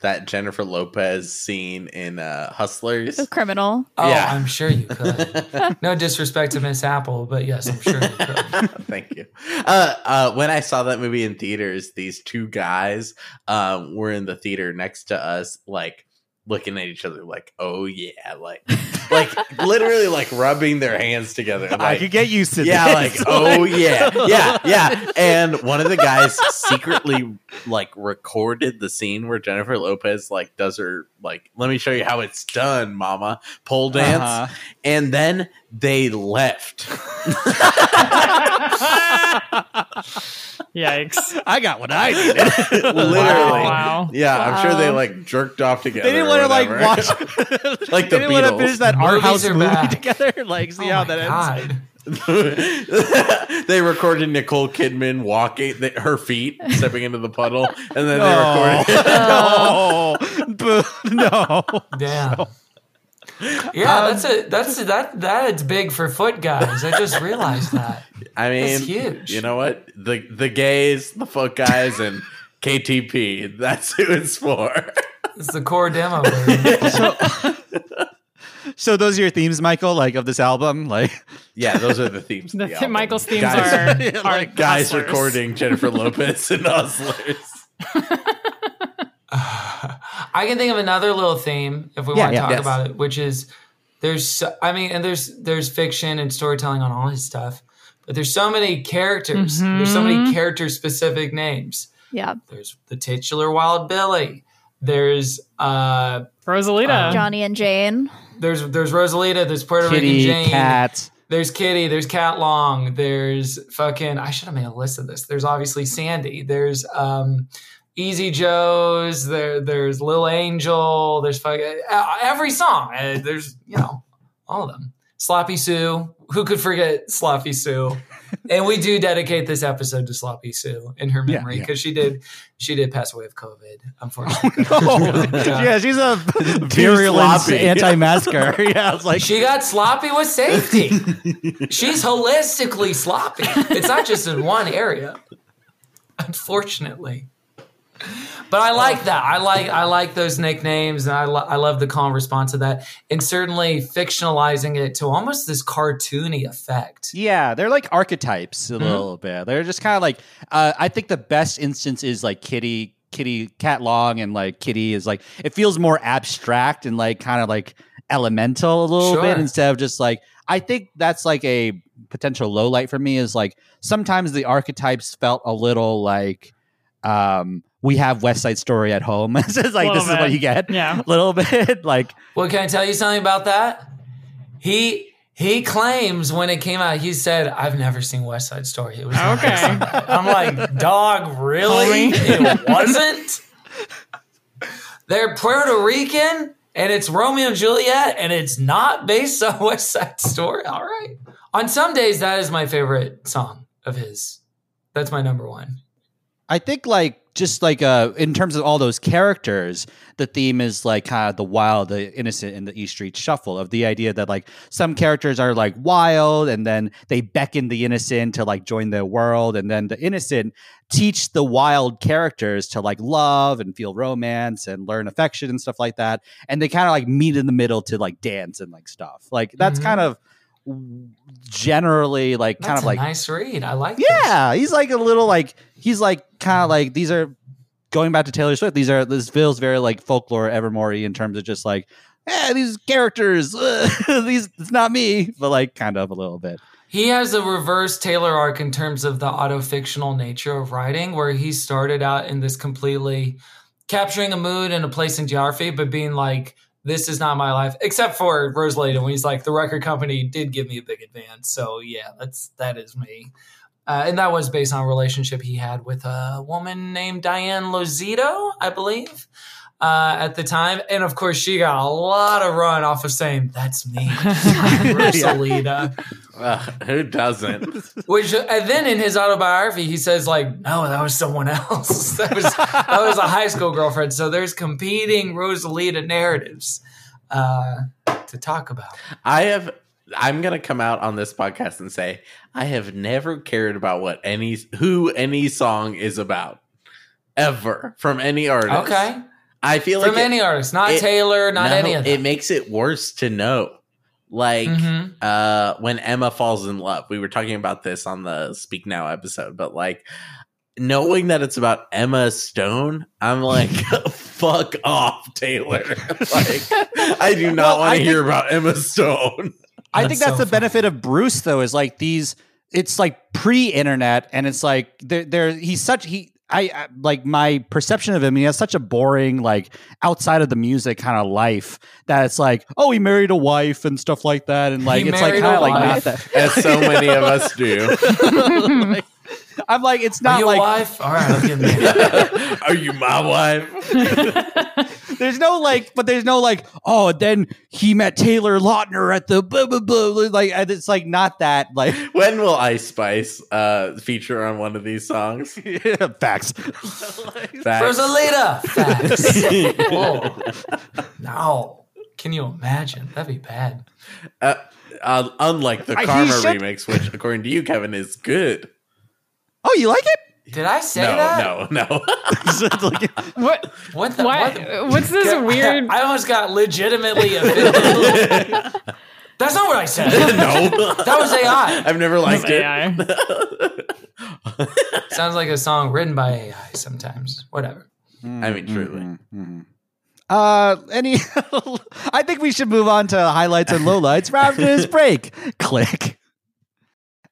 That Jennifer Lopez scene in uh, Hustlers? The criminal. Oh, yeah. I'm sure you could. no disrespect to Miss Apple, but yes, I'm sure you could. Thank you. Uh, uh, when I saw that movie in theaters, these two guys um, were in the theater next to us, like looking at each other, like, "Oh yeah," like, like literally, like rubbing their hands together. I could get used to yeah, this. like, oh yeah, yeah, yeah. And one of the guys secretly like recorded the scene where Jennifer Lopez like does her like, "Let me show you how it's done, Mama," pole dance, Uh-huh. and then they left. Yikes. I got what I needed. Literally. Wow. Yeah, I'm sure they like jerked off together. They didn't want to like watch, Like they the didn't want to Beatles. finish that art house are movie back. together. Like, see oh how my that ends. They recorded Nicole Kidman walking th- her feet stepping into the puddle, and then they recorded. no, Boo, no. Damn. Yeah, that's a that's that that's big for foot guys. I just realized that. I mean, That's huge. You know what? The the gays, the foot guys, and KTP. That's who it's for. It's the core demo. version. So those are your themes, Michael, like of this album, like yeah, those are the themes. The the. Michael's themes Guys- are, Yeah, are like guys hustlers. recording Jennifer Lopez and Hustlers. I can think of another little theme if we Yeah, want to yeah. talk Yes. about it, which is there's I mean, and there's there's fiction and storytelling on all his stuff, but there's so many characters. There's so many character specific names. Yeah. There's the titular Wild Billy. There's uh Rosalita. Johnny and Jane. there's there's Rosalita. There's Puerto Rican Jane. Cat. There's Kitty. There's Cat Long. There's fucking. I should have made a list of this. There's obviously Sandy. There's um, Easy Joe's. There. There's Lil Angel. There's uh, every song. Uh, there's you know all of them. Sloppy Sue. Who could forget Sloppy Sue? and we do dedicate this episode to Sloppy Sue in her Yeah, memory yeah. because she did she did pass away of COVID. Unfortunately. Oh, Yeah. yeah, she's a virulent anti-masker. yeah, it's like She got sloppy with safety. She's holistically sloppy. It's not just in one area. Unfortunately. But I like that. I like I like those nicknames, and I, lo- I love the calm response to that, and certainly fictionalizing it to almost this cartoony effect. Yeah, they're like archetypes Mm-hmm. a little bit. They're just kind of like uh, I think the best instance is like Kitty, Kitty, Cat Long, and like Kitty is like it feels more abstract and like kind of like elemental a little Sure. bit instead of just like I think that's like a potential low light for me is like sometimes the archetypes felt a little like um we have West Side Story at home. it's just like Little this is what you get. Yeah. A little bit like Well, can I tell you something about that? He he claims when it came out, he said, "I've never seen West Side Story." It was Okay. based. I'm like, dog, really? It wasn't. They're Puerto Rican, and it's Romeo and Juliet, and it's not based on West Side Story. All right. On some days, that is my favorite song of his. That's my number one. I think like just like uh in terms of all those characters, the theme is like kind of the wild, the innocent, and the East Street Shuffle of the idea that like some characters are like wild, and then they beckon the innocent to like join their world, and then the innocent teach the wild characters to like love and feel romance and learn affection and stuff like that, and they kind of like meet in the middle to like dance and like stuff. Like that's Mhm. kind of generally like That's kind of a like nice read. I like. this. yeah, he's like a little like he's like kind of like these are going back to Taylor Swift. These are this feels very like folklore Evermore in terms of just like eh, these characters. these it's not me, but like kind of a little bit. He has a reverse Taylor arc in terms of the autofictional nature of writing, where he started out in this completely capturing a mood and a place in geography, but being like, this is not my life, except for Rose Rosalita, when he's like, the record company did give me a big advance. So yeah, that's, that is me. Uh, and that was based on a relationship he had with a woman named Diane Lozito, I believe. Uh, at the time, and of course, she got a lot of run off of saying "That's me, Rosalita." Uh, who doesn't? Which, and then in his autobiography, he says like, "No, that was someone else. that was that was a high school girlfriend." So there's competing Rosalita narratives uh, to talk about. I have. I'm gonna come out on this podcast and say I have never cared about what any who any song is about ever from any artist. Okay, I feel from like it- any artist, not it- Taylor, not no, any of them. It makes it worse to know. Like Mhm. uh when Emma falls in love. We were talking about this on the Speak Now episode, but like knowing that it's about Emma Stone, I'm like, fuck off, Taylor. like I do not Well, want to hear about Emma Stone. I That's think that's so the funny. benefit of Bruce though is like these it's like pre-internet and it's like there there he's such he I, I like my perception of him he has such a boring like outside of the music kind of life that it's like oh he married a wife and stuff like that and like He it's like kind of like not that As so many of us do. Like, I'm like it's Are not you like a wife? All right, I'll give me. Are you my wife? There's no like but there's no like oh then he met Taylor Lautner at the blah blah blah like it's like not that like When will Ice Spice uh, feature on one of these songs? yeah, facts Facts. Rosalita. Facts. Whoa. No. Can you imagine? That'd be bad. Uh, uh, unlike the Uh, Karma should- remix, which according to you, Kevin, is good. oh you like it Did I say no, that? no, no. Like, What? What the? What? what What's this weird? I almost got legitimately offended. That's not what I said. no, That was AI. I've never liked it. AI. Sounds like a song written by AI sometimes. Whatever. I mean, truly. Mm-hmm. Uh, any? I think we should move on to highlights and lowlights right after this break. Click.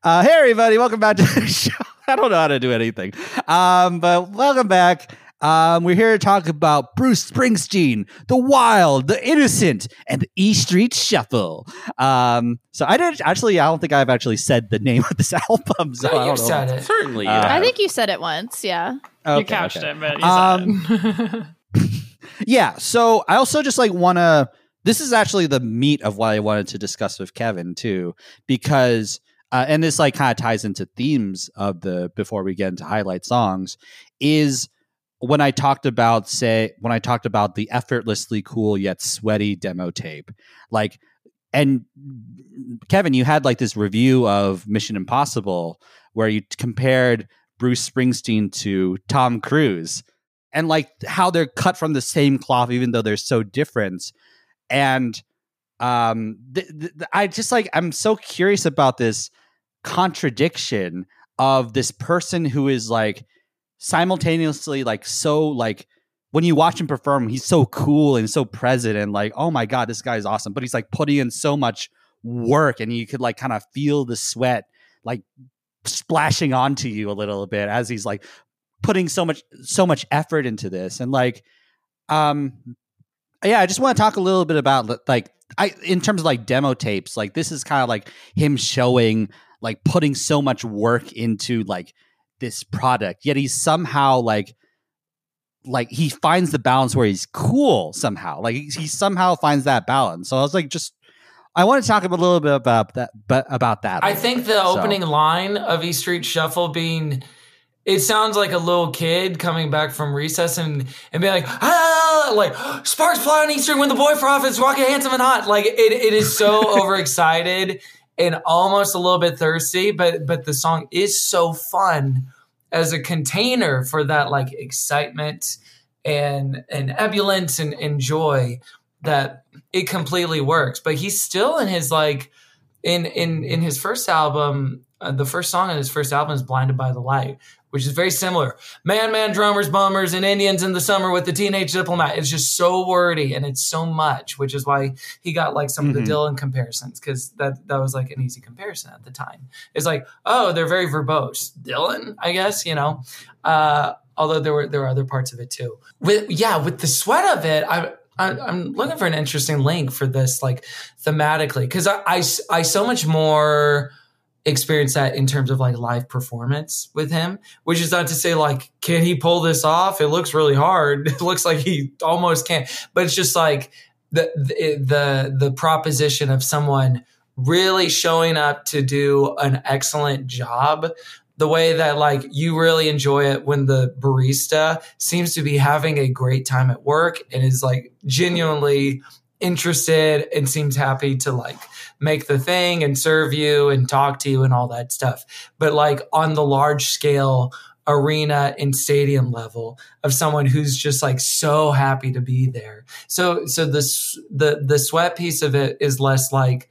Uh, hey everybody, welcome back to the show. I don't know how to do anything, um, but welcome back. Um, we're here to talk about Bruce Springsteen, the wild, the innocent, and the E Street Shuffle. Um, so I didn't actually. I don't think I've actually said the name of this album. So No, you know. said it. Certainly, Uh, I think you said it once. Yeah. Okay, you couched okay. it, but you Um, said it. Yeah. So I also just like want to. This is actually the meat of what I wanted to discuss with Kevin too, because uh, and this like kind of ties into themes of the before we get into highlight songs is when I talked about say when I talked about the effortlessly cool yet sweaty demo tape, like and Kevin, you had like this review of Mission Impossible where you compared Bruce Springsteen to Tom Cruise and like how they're cut from the same cloth even though they're so different. And um th- th- i just like i'm so curious about this contradiction of this person who is like simultaneously like so like when you watch him perform he's so cool and so present and like oh my god this guy's awesome but he's like putting in so much work and you could like kind of feel the sweat like splashing onto you a little bit as he's like putting so much so much effort into this and like um yeah i just want to talk a little bit about like i in terms of like demo tapes like this is kind of like him showing like putting so much work into like this product yet he's somehow like like he finds the balance where he's cool somehow. Like he, he somehow finds that balance. So i was like just i want to talk a little bit about that but about that. I think the So- opening line of east Street Shuffle being it sounds like a little kid coming back from recess and and being like ah like sparks fly on East Street when the boy prophets rocket handsome and hot. Like it, it is so overexcited and almost a little bit thirsty but but the song is so fun as a container for that like excitement and and ebullience and, and joy that it completely works. But he's still in his like in in in his first album uh, the first song on his first album is blinded by the light which is very similar. Man man drummers bummers and indians in the summer with the teenage diplomat. It's just so wordy and it's so much which is why he got like some Mhm. of the dylan comparisons because that that was like an easy comparison at the time. It's like oh they're very verbose. Dylan i guess you know? Uh although there were there were other parts of it too. With yeah with the sweat of it i I- I'm looking for an interesting link for this, like thematically, because I, I, I so much more experienced that in terms of like live performance with him, which is not to say like, can he pull this off? It looks really hard. It looks like he almost can't, but it's just like the, the, the proposition of someone really showing up to do an excellent job the way that like you really enjoy it when the barista seems to be having a great time at work and is like genuinely interested and seems happy to like make the thing and serve you and talk to you and all that stuff. But like on the large scale arena and stadium level of someone who's just like so happy to be there. So so this the the sweat piece of it is less like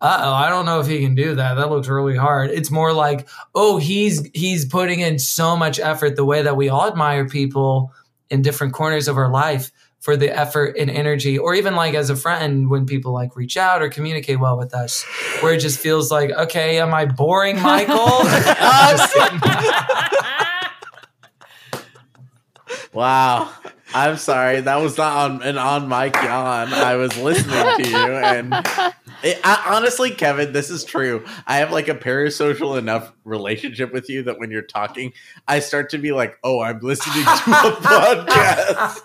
uh-oh, I don't know if he can do that. That looks really hard. It's more like, oh, he's he's putting in so much effort the way that we all admire people in different corners of our life for the effort and energy or even like as a friend when people like reach out or communicate well with us where it just feels like okay am i boring michael Wow. I'm sorry. That was not on an on mic yawn. I was listening to you and it, I, honestly, Kevin, this is true. I have like a parasocial enough relationship with you that when you're talking, I start to be like, "Oh, I'm listening to a podcast."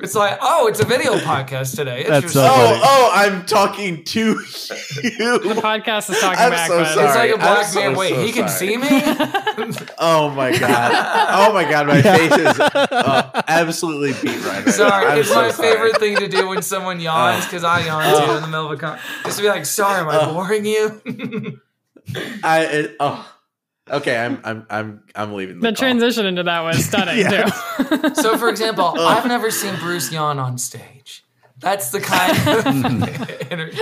It's like oh it's a video podcast today That's so funny. oh, oh, I'm talking to you. The podcast is talking I'm back. so bud. it's sorry. like a I'm black so, man wait so he can sorry. see me Oh my god! Oh my god! My face is uh, absolutely beat right now. Sorry, I'm it's so my sorry. favorite thing to do when someone yawns because I yawn too in the middle of a con. Just to be like, "Sorry, am I Uh. boring you?" I it, oh. Okay, I'm I'm I'm I'm leaving. The, The call. transition into that was stunning too. so, for example, I've never seen Bruce yawn on stage. That's the kind of energy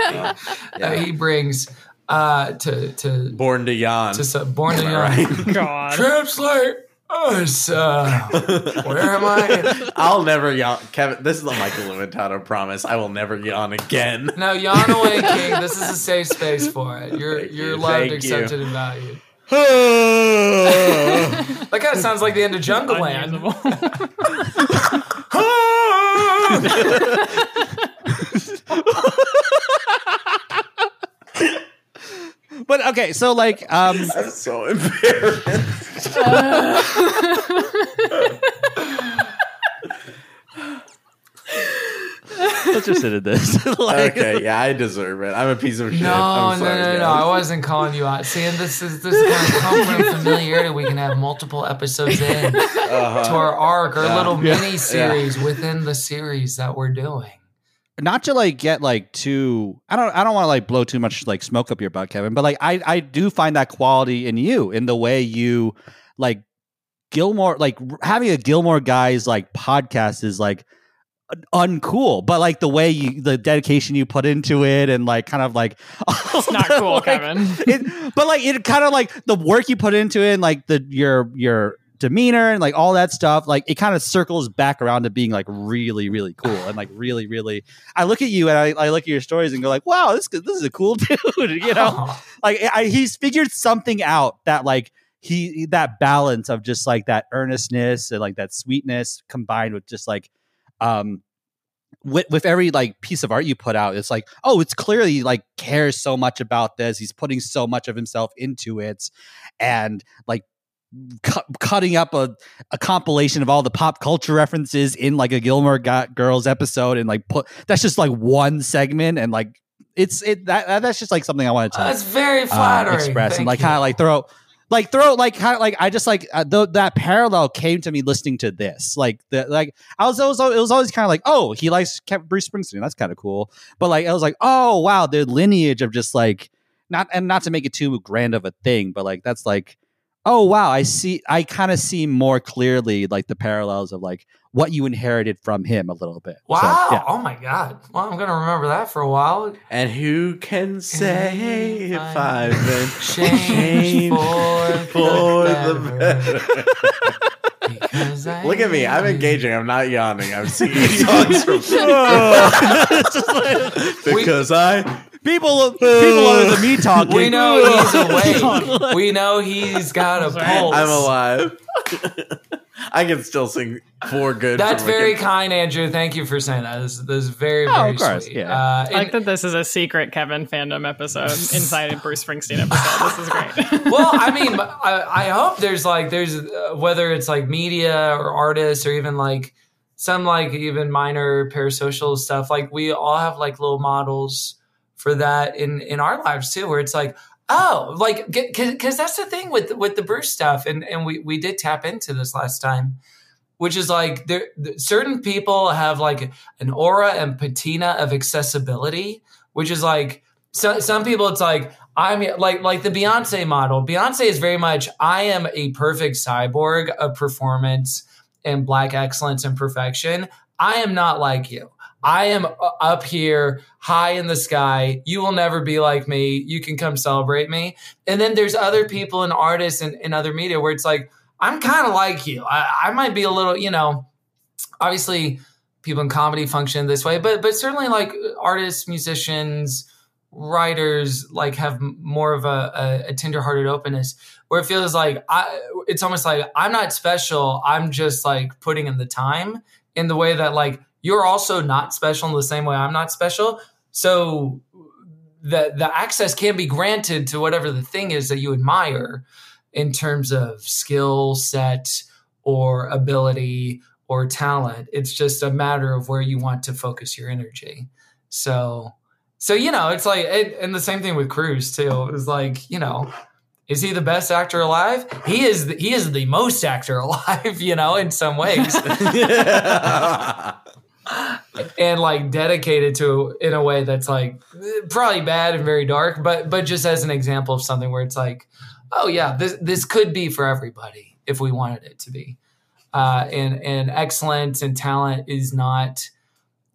that he brings uh, to to Born to yawn. to so- born to Am I yawn. right? God. Translate us. Uh, where am I? I'll never yawn. Kevin, this is the Michael Limentato promise. I will never yawn again. No, yawn away, King. This is a safe space for it. You're Thank you're you, loved, thank accepted, and valued. Unusable. That kind of sounds like the end of Jungleland. But okay, so like, um, I'm so embarrassed. let's just sit in this. like, okay, yeah, I deserve it. I'm a piece of shit. No, I'm no, sorry, no, no, guys. no. I wasn't calling you out. See, and this is this is kind of comfort and familiarity. We can have multiple episodes in to Uh-huh. our arc, our Yeah. little Yeah. mini series within the series that we're doing. not to like get like too I don't I don't want to like blow too much like smoke up your butt, Kevin, but like I I do find that quality in you in the way you like Gilmore like r- having a Gilmore guys like podcast is like un- uncool, but like the way you the dedication you put into it and like kind of like It's not cool, like, Kevin. it, but like it kind of like the work you put into it and like the your your demeanor and like all that stuff like it kind of circles back around to being like really really cool and like really really i look at you and i, I look at your stories and go like wow this this is a cool dude you know Oh, like I, he's figured something out that like he that balance of just like that earnestness and like that sweetness combined with just like um with, with every like piece of art you put out it's like oh it's clearly like cares so much about this he's putting so much of himself into it and like cu- cutting up a, a compilation of all the pop culture references in like a Gilmore Got Girls episode and like put that's just like one segment and like it's it that that- that's just like something I wanted to that's very uh, flattering. express and Thank like you. kind of like throw like throw like of like I just like uh, th- that parallel came to me listening to this. Like the like I was always it was always kind of like oh he likes Kev- Bruce Springsteen. That's kind of cool. But like I was like oh wow the lineage of just like not and not to make it too grand of a thing but like that's like oh wow i see i kind of see more clearly like the parallels of like what you inherited from him a little bit So, Wow! yeah. Oh my god! Well, I'm gonna remember that for a while. And who can say if I've been Change for, for the the better. better? Because I Look at me. I'm engaging. I'm not yawning. I'm singing songs from It's just like- because I people people other than me talking We know he's awake. we know he's got a pulse. I'm alive. I can still sing four good. That's very guitar. kind, Andrew. Thank you for saying that. This, this is very, Oh, very of course, sweet. yeah. Uh, I like that this is a secret Kevin fandom episode inside a Bruce Springsteen episode. This is great. well, I mean, I, I hope there's like there's uh, whether it's like media or artists or even like some like even minor parasocial stuff. Like we all have like little models for that in in our lives too, where it's like. Oh, like because that's the thing with with the Bruce stuff, and and we we did tap into this last time, which is like there certain people have like an aura and patina of accessibility, which is like so, some people it's like I'm like like the Beyonce model. Beyonce is very much I am a perfect cyborg of performance and black excellence and perfection. I am not like you. I am uh, up here high in the sky. You will never be like me. You can come celebrate me. And then there's other people and artists and, and other media where it's like, I'm kind of like you. I, I might be a little, you know, obviously people in comedy function this way, but but certainly like artists, musicians, writers like have more of a, a, a tenderhearted openness where it feels like I it's almost like I'm not special. I'm just like putting in the time in the way that like you're also not special in the same way I'm not special. So the the access can be granted to whatever the thing is that you admire in terms of skill set or ability or talent. It's just a matter of where you want to focus your energy. So, so you know, it's like, it, and the same thing with Cruise too. It was like, you know, is he the best actor alive? He is. The, he is the most actor alive. You know, in some ways, and like dedicated to in a way that's like probably bad and very dark. But but just as an example of something where it's like, oh yeah, this this could be for everybody if we wanted it to be. Uh, and and excellence and talent is not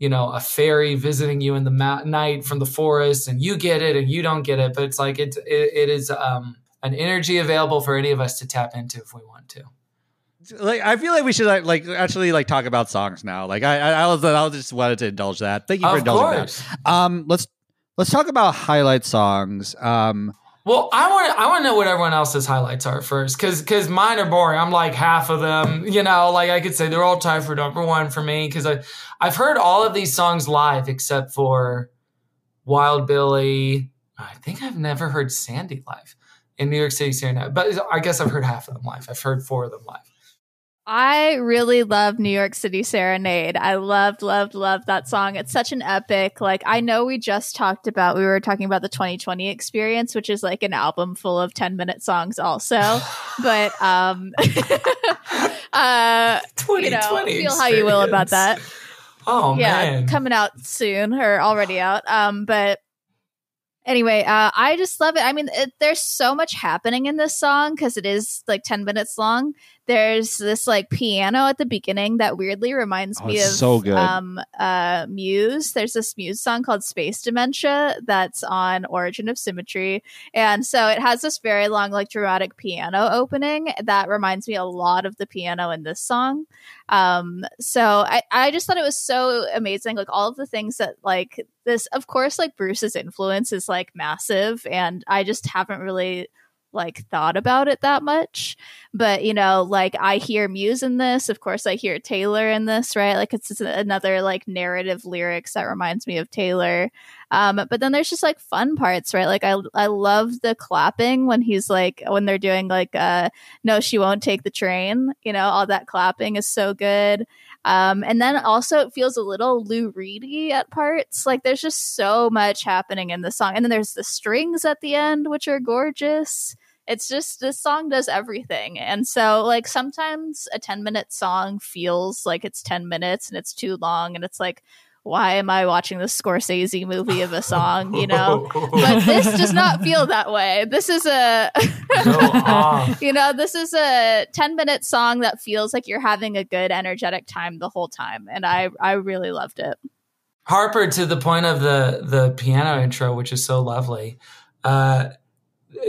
you know a fairy visiting you in the ma- night from the forest and you get it and you don't get it but it's like it's it, it is um, an energy available for any of us to tap into if we want to like I feel like we should like, like actually like talk about songs now. Like I I, I was I was just wanted to indulge that. Thank you for of indulging course that. Um, let's let's talk about highlight songs. Um, well i want to i want to know what everyone else's highlights are first because because mine are boring i'm like half of them you know like i could say they're all tied for number one for me because i i've heard all of these songs live except for wild billy i think i've never heard sandy live in new york city Serenade. but i guess i've heard half of them live i've heard four of them live I really love New York City Serenade. I loved, loved, loved that song. It's such an epic. Like, I know we just talked about, we were talking about the 2020 experience, which is like an album full of 10 minute songs also. but, um, uh, you know, 2020 feel how you will about that. oh yeah, man coming out soon or already out. Um, but anyway, uh, I just love it. I mean, it, there's so much happening in this song because it is like 10 minutes long. There's this like piano at the beginning that weirdly reminds Oh, me of so good. um uh Muse. There's this Muse song called Space Dementia that's on Origin of Symmetry. And so it has this very long like dramatic piano opening that reminds me a lot of the piano in this song. Um so I I just thought it was so amazing like all of the things that like this of course like Bruce's influence is like massive and I just haven't really like thought about it that much. But you know like i hear muse in this. Of course i hear taylor in this right? Like it's another like narrative lyrics that reminds me of taylor um but then there's just like fun parts right like i i love the clapping when he's like when they're doing like uh no she won't take the train you know all that clapping is so good um, and then also it feels a little Lou Reedy at parts. Like there's just so much happening in the song. And then there's the strings at the end, which are gorgeous. It's just this song does everything. And so like sometimes a 10 minute song feels like it's 10 minutes and it's too long and it's like, why am I watching this Scorsese movie of a song, you know? but this does not feel that way. This is a you know, this is a 10 minute song that feels like you're having a good energetic time the whole time and I I really loved it. Harper, to the point of the the piano intro, which is so lovely. Uh,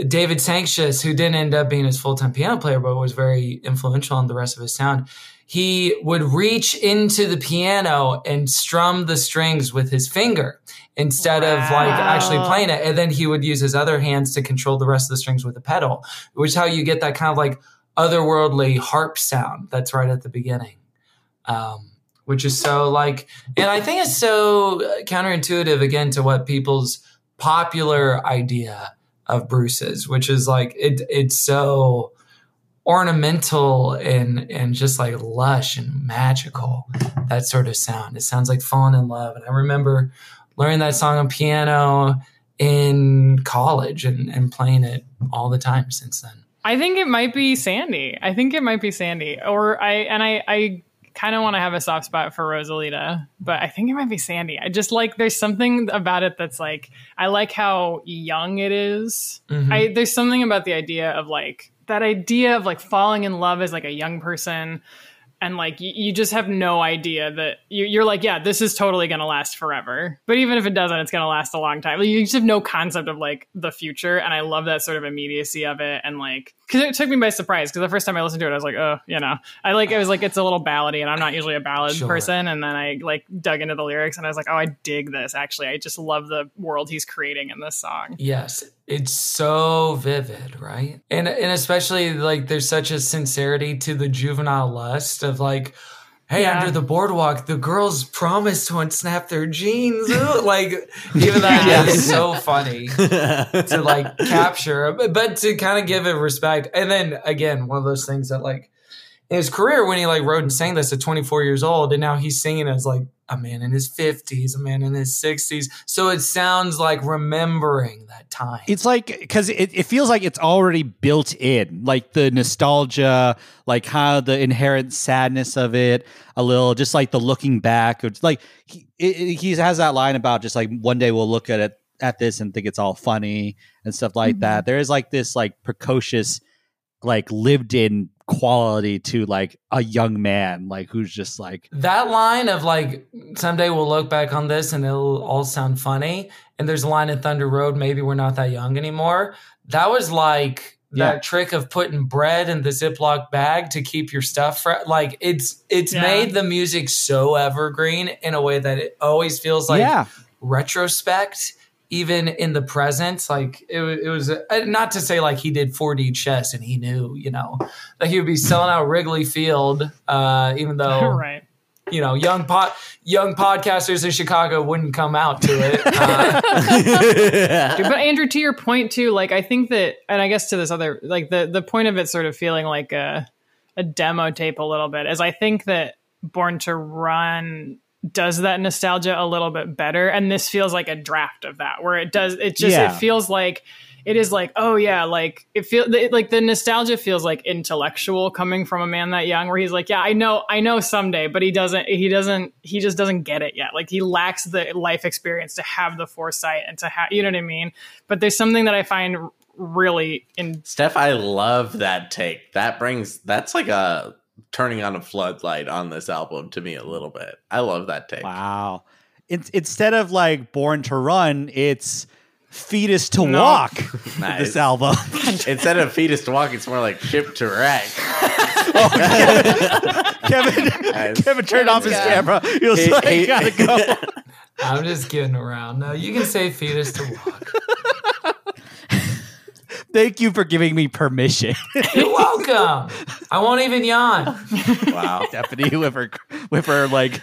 David Sancious, who didn't end up being his full time piano player, but was very influential on the rest of his sound, he would reach into the piano and strum the strings with his finger instead of like actually playing it. And then he would use his other hands to control the rest of the strings with a pedal, which is how you get that kind of like otherworldly harp sound that's right at the beginning. Um, which is so like, and I think it's so counterintuitive again to what people's popular idea of Bruce is, which is like it. It's so ornamental and and just like lush and magical. That sort of sound. It sounds like falling in love. And I remember learning that song on piano in college and, and playing it all the time since then. I think it might be Sandy. I think it might be Sandy. Or I and I I kind of want to have a soft spot for Rosalita, but I think it might be Sandy. I just like there's something about it that's like I like how young it is. Mm-hmm. I there's something about the idea of like that idea of like falling in love as like a young person and like you, you just have no idea that you, you're like yeah this is totally to last forever. But even if it doesn't it's to last a long time. Like, you just have no concept of like the future. And i love that sort of immediacy of it and like because it took me by surprise because the first time i listened to it i was like oh you know i like it was like it's a little ballady and i'm not usually a ballad Sure. person and then i like dug into the lyrics and i was like oh i dig this actually i just love the world he's creating in this song Yes, it's so vivid, right? And and especially like there's such a sincerity to the juvenile lust of like, hey, Yeah. under the boardwalk, the girls promised to unsnap their jeans. Like even that is so funny to like capture, but to kind of give it respect. And then again, one of those things that like in his career when he like wrote and sang this at 24 years old, and now he's singing as like a man in his 50s, a man in his 60s. So it sounds like remembering that time. It's like because it, it feels like it's already built in, like the nostalgia, like how the inherent sadness of it, a little just like the looking back. It's like he, it, he has that line about just like one day we'll look at it at this and think it's all funny and stuff like mm-hmm. that. There is like this like precocious, like lived in quality to like a young man, like who's just like that line of like someday we'll look back on this and it'll all sound funny and there's a line in thunder road maybe we're not that young anymore that was like that Yeah. trick of putting bread in the ziploc bag to keep your stuff fresh like it's it's Yeah. made the music so evergreen in a way that it always feels like yeah. retrospect even in the present like it, it was uh, not to say like he did 4d chess and he knew you know that he would be selling out wrigley field uh even though right you know, young pod, young podcasters in Chicago wouldn't come out to it. Uh, but Andrew, to your point too, like I think that, and I guess to this other, like the the point of it sort of feeling like a a demo tape a little bit is I think that Born to Run does that nostalgia a little bit better, and this feels like a draft of that, where it does it just Yeah. it feels like it is like oh yeah like it feels like the nostalgia feels like intellectual coming from a man that young where he's like yeah i know i know someday but he doesn't he doesn't he just doesn't get it yet like he lacks the life experience to have the foresight and to have you know what i mean but there's something that i find really in Steph, I love that take. That brings that's like a turning on a floodlight on this album to me a little bit. I love that take. Wow. It's instead of like Born to Run, it's Fetus to No. Walk. Nice. This album. Instead of fetus to walk, it's more like ship to wreck. Oh, Kevin Nice. Kevin turned off his got- camera. He was He- like, he- gotta go. I'm just kidding around. No, you can say fetus to walk. Thank you for giving me permission. You're welcome. I won't even yawn. Wow. Stefanie with her with her like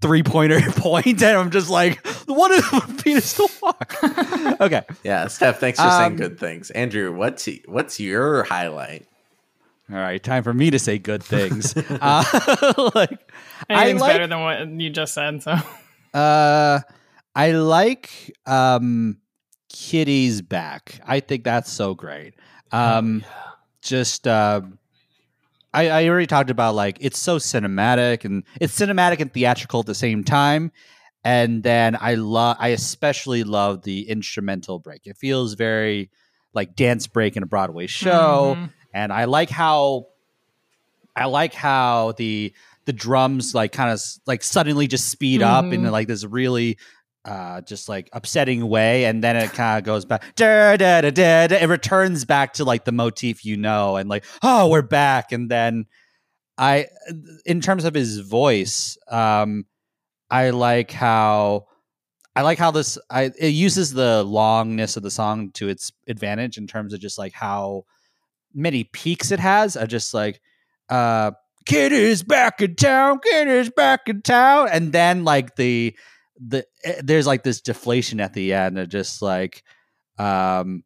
three pointer point, and I'm just like, what is Fetus to Walk? okay. Yeah, Steph, thanks for saying Um, good things. Andrew, what's what's your highlight? All right, time for me to say good things. uh, like I anything's like better than what you just said so Uh, I like um, Kitty's back. I think that's so great. Um, just uh, I, I already talked about like it's so cinematic and it's cinematic and theatrical at the same time. And then I love, I especially love the instrumental break. It feels very like dance break in a Broadway show, Mhm. and I like how I like how the the drums like kind of like suddenly just speed up in Mhm. like this really uh just like upsetting way and then it kind of goes back da, da, da, da, da, it returns back to like the motif you know and like oh we're back. And then i in terms of his voice um i like how i like how this i it uses the longness of the song to its advantage in terms of just like how many peaks it has are just like uh kid is back in town kid is back in town. And then like the the eh, there's like this deflation at the end of just like um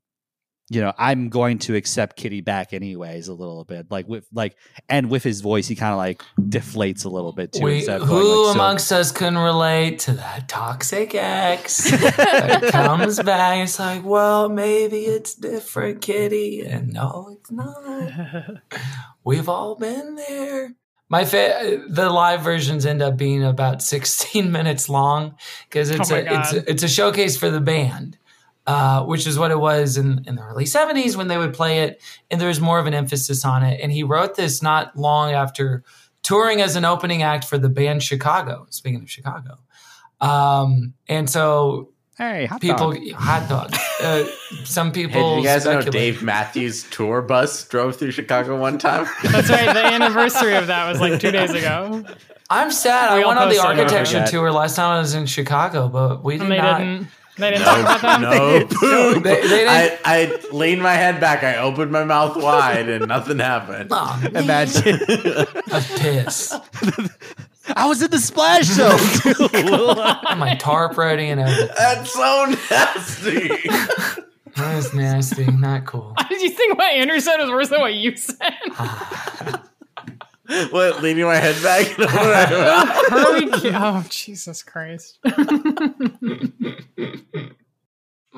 you know i'm going to accept kitty back anyways a little bit like with like and with his voice he kind of like deflates a little bit too We, who going, like, so- amongst us can relate to that toxic ex that comes back? It's like, well, maybe it's different, kitty. And no, it's not. We've all been there. My fa- the live versions end up being about 16 minutes long because it's Oh a it's a, it's a showcase for the band, uh, which is what it was in, in the early 70s when they would play it, and there was more of an emphasis on it. And he wrote this not long after touring as an opening act for the band Chicago. Speaking of Chicago, um, and so hey hot people dog. hot dog. Uh, some Hey, people. did you guys know speculate- Dave Matthews' tour bus drove through Chicago one time? That's right. The anniversary of that was like two days ago, I'm sad. We I went on the architecture tour last time I was in Chicago, but we did and they not. didn't. They didn't talk about that. no, poop. They- they I, I leaned my head back. I opened my mouth wide, and nothing happened. Aw, man, imagine a piss. I was in the splash zone On my tarp ready and everything. That's so nasty. That was nasty. Not cool. Why did you think what Andrew said was worse than what you said? Ah. what? Leaning my head back. Hurley Ki- oh, Jesus Christ.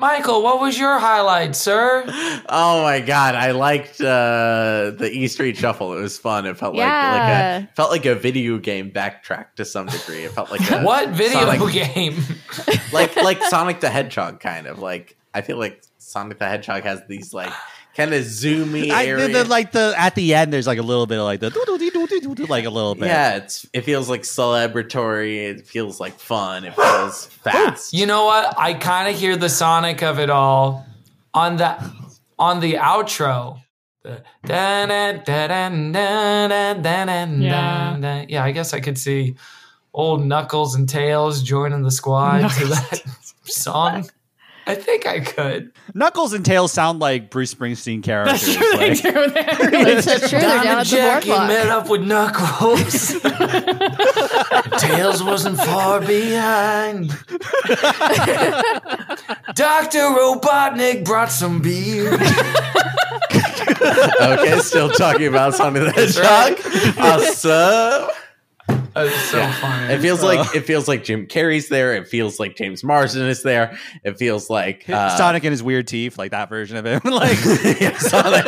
Michael, what was your highlight, sir? oh my god, I liked uh, the E Street Shuffle. It was fun. It felt like Yeah. like a felt like a video game backtrack to some degree. It felt like a, What video Sonic- game? like like Sonic the Hedgehog kind of like I feel like Sonic the Hedgehog has these like kind of zoomy I, the, areas. the, like the at the end there's like a little bit of like the like a little bit yeah, it's it feels like celebratory. It feels like fun. It feels fast. You know what? I kind of hear the Sonic of it all on the on the outro. Yeah. yeah. I guess I could see old Knuckles and Tails joining the squad to that song. I think I could. Knuckles and Tails sound like Bruce Springsteen characters. That's true. They like- They really It's so true. They're down Diamond at the Jackie boardwalk. met up with Knuckles. Tails wasn't far behind. Dr. Robotnik brought some beer. okay, still talking about Sonic the Hedgehog. Awesome. That's so funny. It feels like it feels like Jim Carrey's there. It feels like James Marsden is there. It feels like uh, Sonic and his weird teeth, like that version of him. like yeah, Sonic.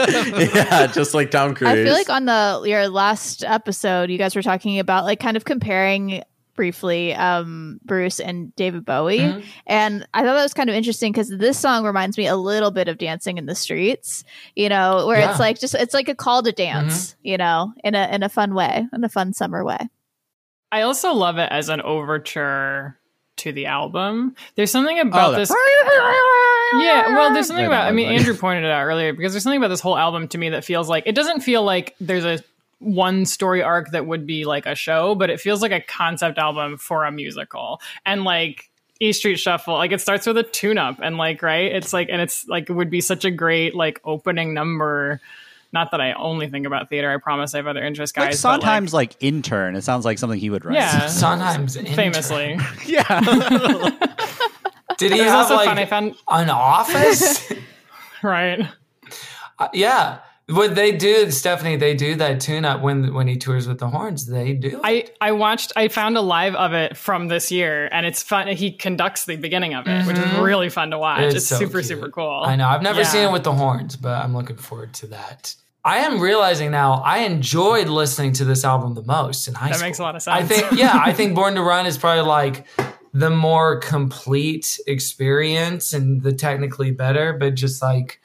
yeah, just like Tom Cruise. I feel like on the your last episode, you guys were talking about like kind of comparing briefly um Bruce and David Bowie. Mhm. And I thought that was kind of interesting because this song reminds me a little bit of Dancing in the Streets, you know, where Yeah. it's like just it's like a call to dance, you know, in a in a fun way, in a fun summer way. I also love it as an overture to the album. There's something about the- this. Yeah, well, there's something about. I mean. Andrew pointed it out earlier because there's something about this whole album to me that feels like it doesn't feel like there's a one story arc that would be like a show, but it feels like a concept album for a musical. And like E Street Shuffle, like it starts with a tune up and like right, it's like and it's like it would be such a great like opening number. Not that I only think about theater. I promise I have other interests, guys. like Sondheim's like, intern. It sounds like something he would write. Yeah. Sondheim's intern. famously. yeah. Did he have also like fun. I found an office? right. Uh, yeah. What they do, Stephanie, they do that tune up when when he tours with the horns. They do. I, I watched I found a live of it from this year and it's fun he conducts the beginning of it which is really fun to watch It's it's, so super cute. super cool I know. I've never Yeah. seen it with the horns, but I'm looking forward to that. I am realizing now I enjoyed listening to this album the most in high That school. makes a lot of sense. I think, yeah, I think Born to Run is probably like the more complete experience and the technically better, but just like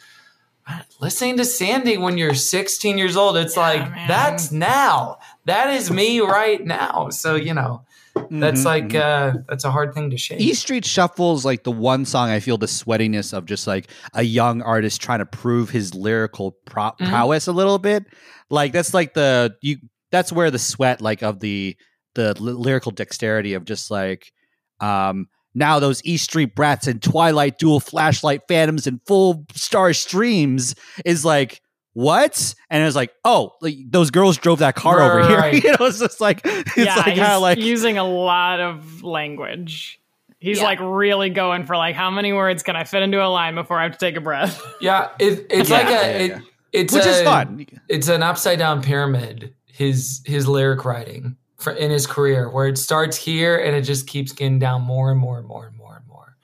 listening to Sandy when you're 16 years old, it's like man. that's now. That is me right now. So you know, that's Mhm, like mhm. uh, that's a hard thing to shake. East Street Shuffle is like the one song I feel the sweatiness of just like a young artist trying to prove his lyrical pro- Mhm. prowess a little bit. Like that's like the you that's where the sweat like of the the ly- lyrical dexterity of just like um now those East Street brats and Twilight dual flashlight phantoms and full star streams is like what? And it was like, oh, like, those girls drove that car over here. you know, it's just like it's yeah, like he's kind of like using a lot of language. He's Yeah. like really going for like how many words can I fit into a line before I have to take a breath? Yeah, it, it's Yeah, like a yeah, it, yeah. it's which a, is fun. It's an upside down pyramid. His his lyric writing for in his career, where it starts here and it just keeps getting down more and more and more and more and more,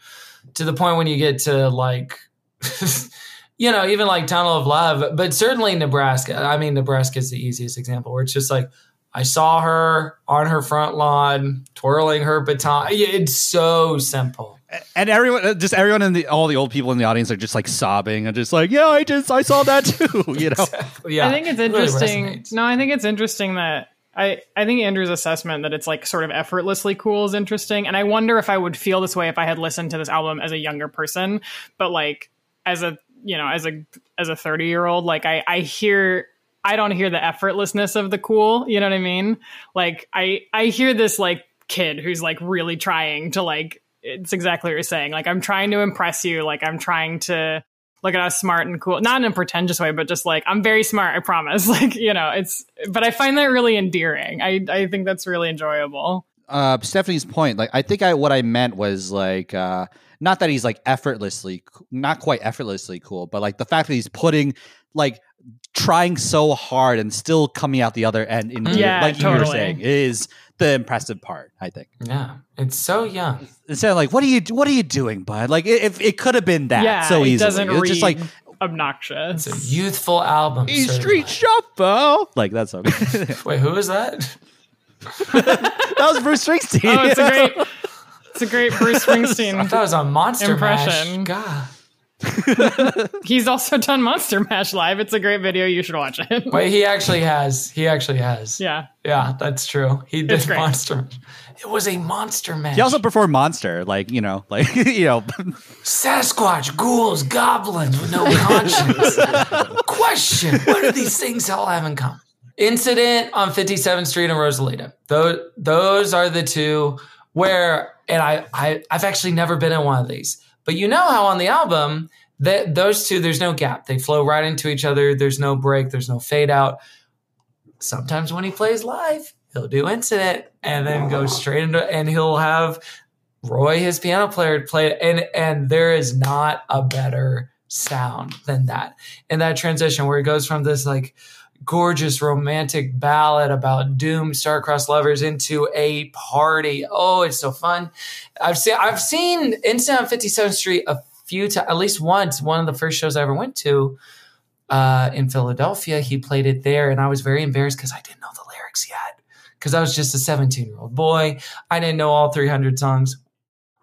to the point when you get to like, you know, even like Tunnel of Love, but certainly Nebraska. I mean, Nebraska is the easiest example where it's just like. I saw her on her front lawn twirling her baton. It's so simple. And everyone, uh, just everyone in the all the old people in the audience are just like sobbing and just like, yeah, I just I saw that too. You know, Yeah, I think it's it really interesting. no, I think it's interesting that I, I think Andrew's assessment that it's like sort of effortlessly cool is interesting. And I wonder if I would feel this way if I had listened to this album as a younger person. But like as a you know, as a as a 30 year old, like I, I hear I don't hear the effortlessness of the cool. You know what I mean? Like I I hear this like kid who's like really trying to like it's exactly what you're saying. Like I'm trying to impress you. Like I'm trying to look at how smart and cool not in a pretentious way but just like i'm very smart i promise like you know it's but i find that really endearing i i think that's really enjoyable uh, Stephanie's point, like I think I what I meant was like uh, not that he's like effortlessly, not quite effortlessly cool, but like the fact that he's putting like trying so hard and still coming out the other end in mm. Yeah, like you were saying is the impressive part. I think Yeah, it's so young. instead of like what are you what are you doing, bud? Like it, if it could have been that yeah so it easily. doesn't it's read just like obnoxious It's a youthful album. E certified. Street Shuffle. Like that's okay. Wait, who is that? that was Bruce Springsteen. oh it's a great it's a great bruce Springsteen. I springsteen thought it was on Monster Impression. Mash. God. he's also done monster mash live it's a great video you should watch it Wait, he actually has. He actually has. yeah Yeah, that's true. He did Monster It was a Monster Mash. He also performed Monster, like you know, like you know, Sasquatch, ghouls, goblins with no conscience. Question: What do these things all have in common? Incident on 57th Street and Rosalita. Those those are the two where, and I, I I've actually never been in one of these, but you know how on the album that those two there's no gap. They flow right into each other. There's no break. There's no fade out. Sometimes when he plays live, he'll do Incident and then go straight into, and he'll have Roy, his piano player, played, and and there is not a better sound than that. In that transition where it goes from this like gorgeous romantic ballad about doomed star-crossed lovers into a party. Oh, it's so fun. I've seen I've seen Instant on 57th Street a few times, at least once. One of the first shows I ever went to uh, in Philadelphia. He played it there, and I was very embarrassed because I didn't know the lyrics yet. Because I was just a 17 year old boy. I didn't know all 300 songs.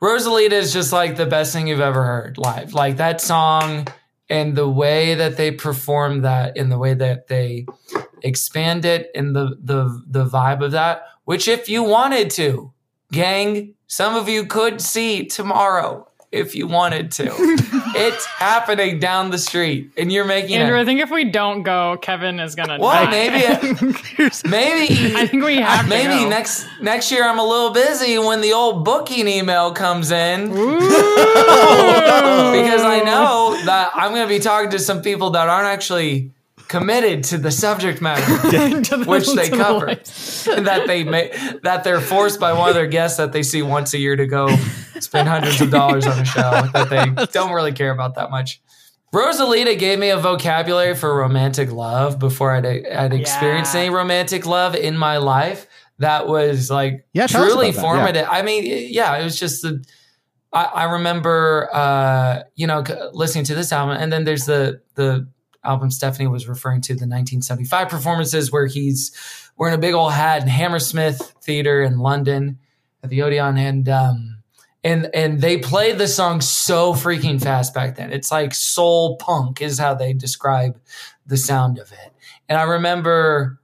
Rosalita is just like the best thing you've ever heard live. Like that song and the way that they perform that and the way that they expand it and the the the vibe of that, which if you wanted to, gang, some of you could see tomorrow if you wanted to. it's happening down the street and you're making andrew i think if we don't go kevin is gonna Well, die. maybe maybe i think we have to Maybe go. next next year I'm a little busy when the old booking email comes in because I know that I'm going to be talking to some people that aren't actually committed to the subject matter the- which they to the cover that they may that they're forced by one of their guests that they see once a year to go spend hundreds of dollars on a show that they don't really care about that much. Rosalita gave me a vocabulary for romantic love before I'd, I'd experienced Yeah. any romantic love in my life. That was like Yeah, truly about that, formative. I mean, yeah, it was just the. I, I remember, uh, you know, listening to this album, and then there's the the album Stephanie was referring to, the 1975 performances where he's wearing a big old hat in Hammersmith Theater in London at the Odeon, and um, and and they played the song so freaking fast back then. It's like soul punk is how they describe the sound of it. And I remember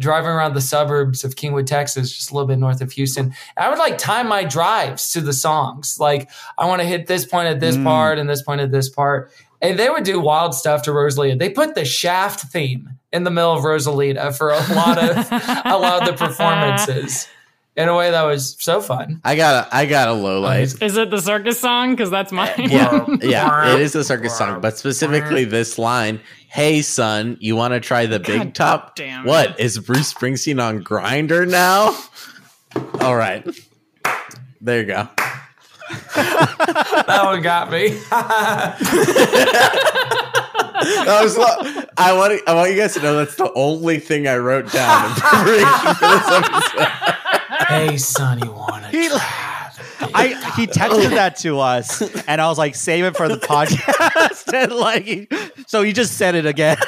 driving around the suburbs of Kingwood, Texas, just a little bit north of Houston. I would like time my drives to the songs. Like I want to hit this point at this Mm. part and this point at this part. And they would do wild stuff to Rosalita. They put the Shaft theme in the middle of Rosalita for a lot of a lot of the performances. In a way that was so fun. I got a, I got a low light. Is it the circus song? Because that's mine. Yeah, yeah, it is the circus song, but specifically this line: "Hey, son, you want to try the big God top? damn What it. is Bruce Springsteen on Grinder now? All right, there you go. That one got me. That was. lo- I want. I want you guys to know that's the only thing I wrote down in preparation for this episode. Hey, son, you want to? I he texted that to us, and I was like, save it for the podcast. and like, he- so he just said it again.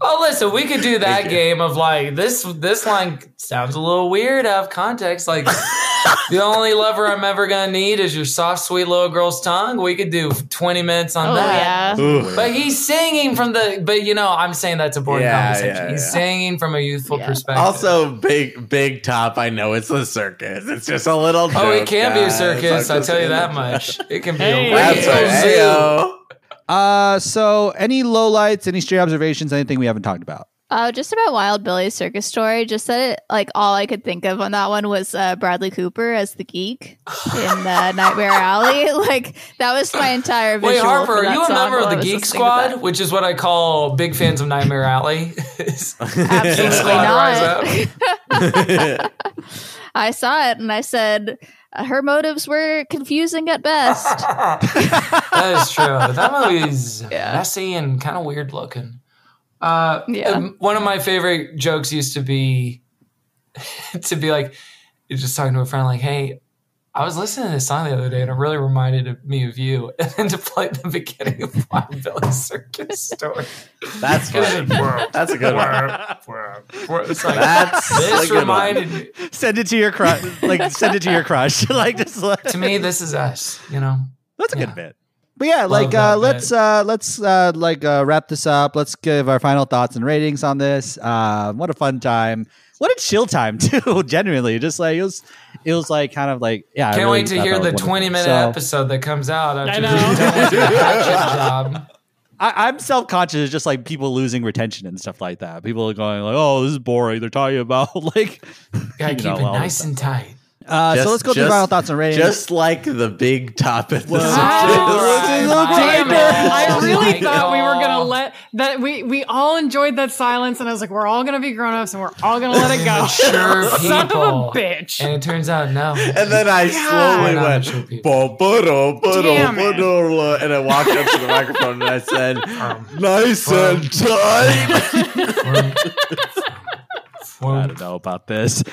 Oh, listen, we could do that game of like this. This line sounds a little weird out of context. Like the only lover I'm ever gonna need is your soft, sweet little girl's tongue. We could do 20 minutes on Oh that. yeah. But he's singing from the. But you know, I'm saying that's a boring Yeah, conversation. yeah, he's yeah. singing from a youthful Yeah. perspective. Also, big big top. I know it's a circus. It's just a little. oh, it joke, can be a circus. I'm tell you that much. It can be Hey. a That's real right. Zoo. Heyo. uh, so any lowlights, any stray observations, anything we haven't talked about? Uh, just about Wild Billy's circus story. Just that it, like all I could think of on that one was uh, Bradley Cooper as the geek in uh, Nightmare Alley. Like that was my entire visual. Wait, Harper, for are that you a member of the Geek Squad, which is what I call big fans of Nightmare Alley? Absolutely not. I saw it and I said her motives were confusing at best. that is true. That movie's Yeah. messy and kind of weird looking. Uh, Yeah. One of my favorite jokes used to be to be like, just talking to a friend, like, "Hey, I was listening to this song the other day, and it really reminded me of you." And then to play the beginning of Wild Billy's Circus story. That's funny. That's a good one. It's like, That's a this good one. reminded me. Send it to your crush. Like, send it to your crush. like, just like, To me, this is us. You know. that's a Yeah. good bit. But yeah, like uh, let's uh, let's uh, like uh, wrap this up. Let's give our final thoughts and ratings on this. Uh, what a fun time! What a chill time too. Genuinely, just like it was, it was like kind of like yeah. I Can't really wait to hear the twenty minute So, episode that comes out after I know. Bruce Dillon's hatchet job. I, I'm self conscious, just like people losing retention and stuff like that. People are going like, "Oh, this is boring." They're talking about like, Gotta keep know, it nice and tight. Uh, so let's go through just- final thoughts and ratings. Just like the big top at the All right, I Michael. really thought we were gonna let that we we all enjoyed that silence and I was like, we're all gonna be grown ups and we're all gonna let it go. Sure Son of a people. bitch. And it turns out no. And then I slowly went, mature people. "Ba-ba-da, Damn it. and I walked up to the microphone and I said, "Nice and tight." I don't know about this.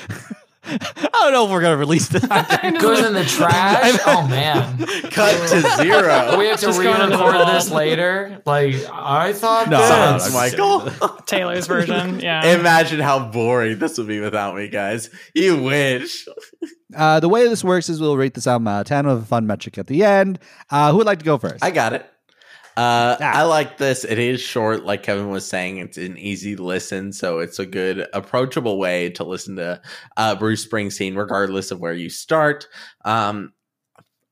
I don't know if we're gonna release this. Goes in the trash. Oh man. Cut to zero. We have to Just going into the re-record this later. Like I thought. No, this. no, Sounds, no, Michael. Taylor's version. Yeah. Imagine how boring this would be without me, guys. You wish. Uh, the way this works is we'll rate this album out of 10 with a fun metric at the end. Uh, who would like to go first? I got it. Uh, Ah. I like this. It is short, like Kevin was saying. It's an easy listen, so it's a good, approachable way to listen to uh, Bruce Springsteen, regardless of where you start. Um,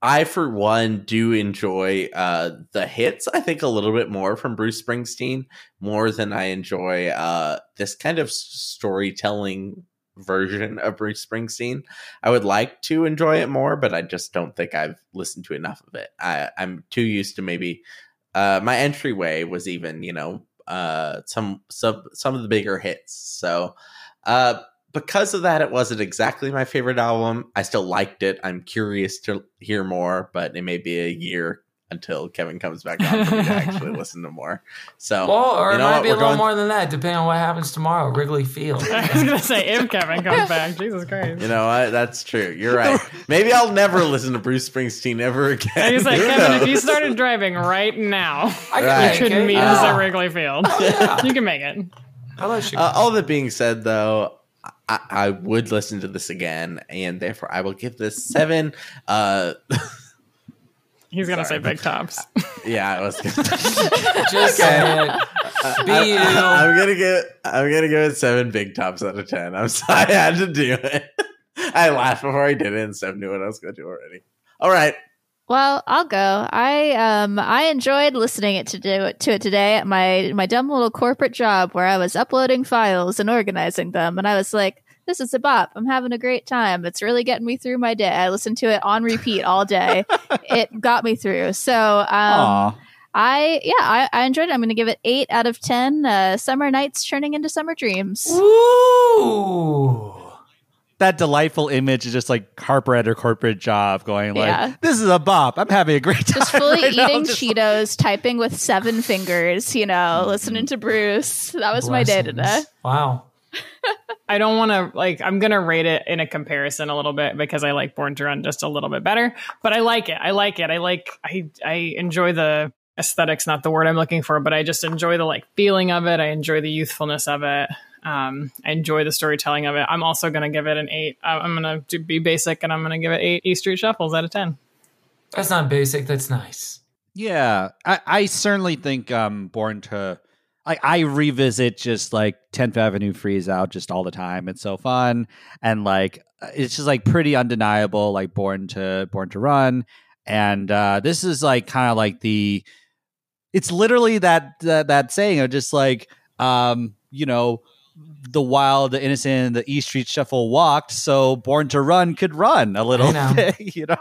I, for one, do enjoy uh, the hits. I think a little bit more from Bruce Springsteen, more than I enjoy uh, this kind of storytelling version of Bruce Springsteen. I would like to enjoy it more, but I just don't think I've listened to enough of it. I, I'm too used to maybe uh, my entryway was even you know uh, some some some of the bigger hits. So uh, because of that, it wasn't exactly my favorite album. I still liked it. I'm curious to hear more, but it may be a year until Kevin comes back on for me to actually listen to more. So Well, or you it know might what? be a We're little going- more than that, depending on what happens tomorrow. Wrigley Field. I was gonna say if Kevin comes back, Jesus Christ. You know what? That's true. You're right. Maybe I'll never listen to Bruce Springsteen ever again. I was like, Who Kevin, if you started driving right now, I can Right. you make could it. meet Yeah. us at Wrigley Field. yeah. You can make it. I'll let you. Uh, all that being said, though, I, I would listen to this again, and therefore I will give this seven. Uh, He's gonna Sorry. say big tops. yeah, I was. Gonna, Just say it. Be I, you. am gonna give. I'm gonna give it seven big tops out of ten. I'm sorry, I had to do it. I laughed before I did it, and Steph knew what I was gonna do already. All right. Well, I'll go. I um I enjoyed listening it to do it to it today at my my dumb little corporate job where I was uploading files and organizing them, and I was like, this is a bop. I'm having a great time. It's really getting me through my day. I listened to it on repeat all day. it got me through. So, um, I yeah, I, I enjoyed it. I'm going to give it eight out of ten. Uh, summer nights turning into summer dreams. Ooh. that delightful image is just like Harper at her corporate job going like, Yeah. this is a bop. I'm having a great time. Just fully right eating Just- Cheetos, typing with seven fingers. You know, listening to Bruce. That was my day today. Wow. I don't want to like. I'm gonna rate it in a comparison a little bit because I like Born to Run just a little bit better. But I like it. I like it. I like. I I enjoy the aesthetics. Not the word I'm looking for, but I just enjoy the like feeling of it. I enjoy the youthfulness of it. Um, I enjoy the storytelling of it. I'm also gonna give it an eight. I- I'm gonna do- be basic and I'm gonna give it eight E Street Shuffles out of ten. That's not basic. That's nice. Yeah, I, I certainly think um Born to like I revisit just like 10th Avenue Freeze Out just all the time. It's so fun and like it's just like pretty undeniable like Born to Born to Run and uh this is like kind of like the it's literally that that, that saying of just like um you know the wild, the innocent, the East Street Shuffle walked, so Born to Run could run a little know. bit, you know.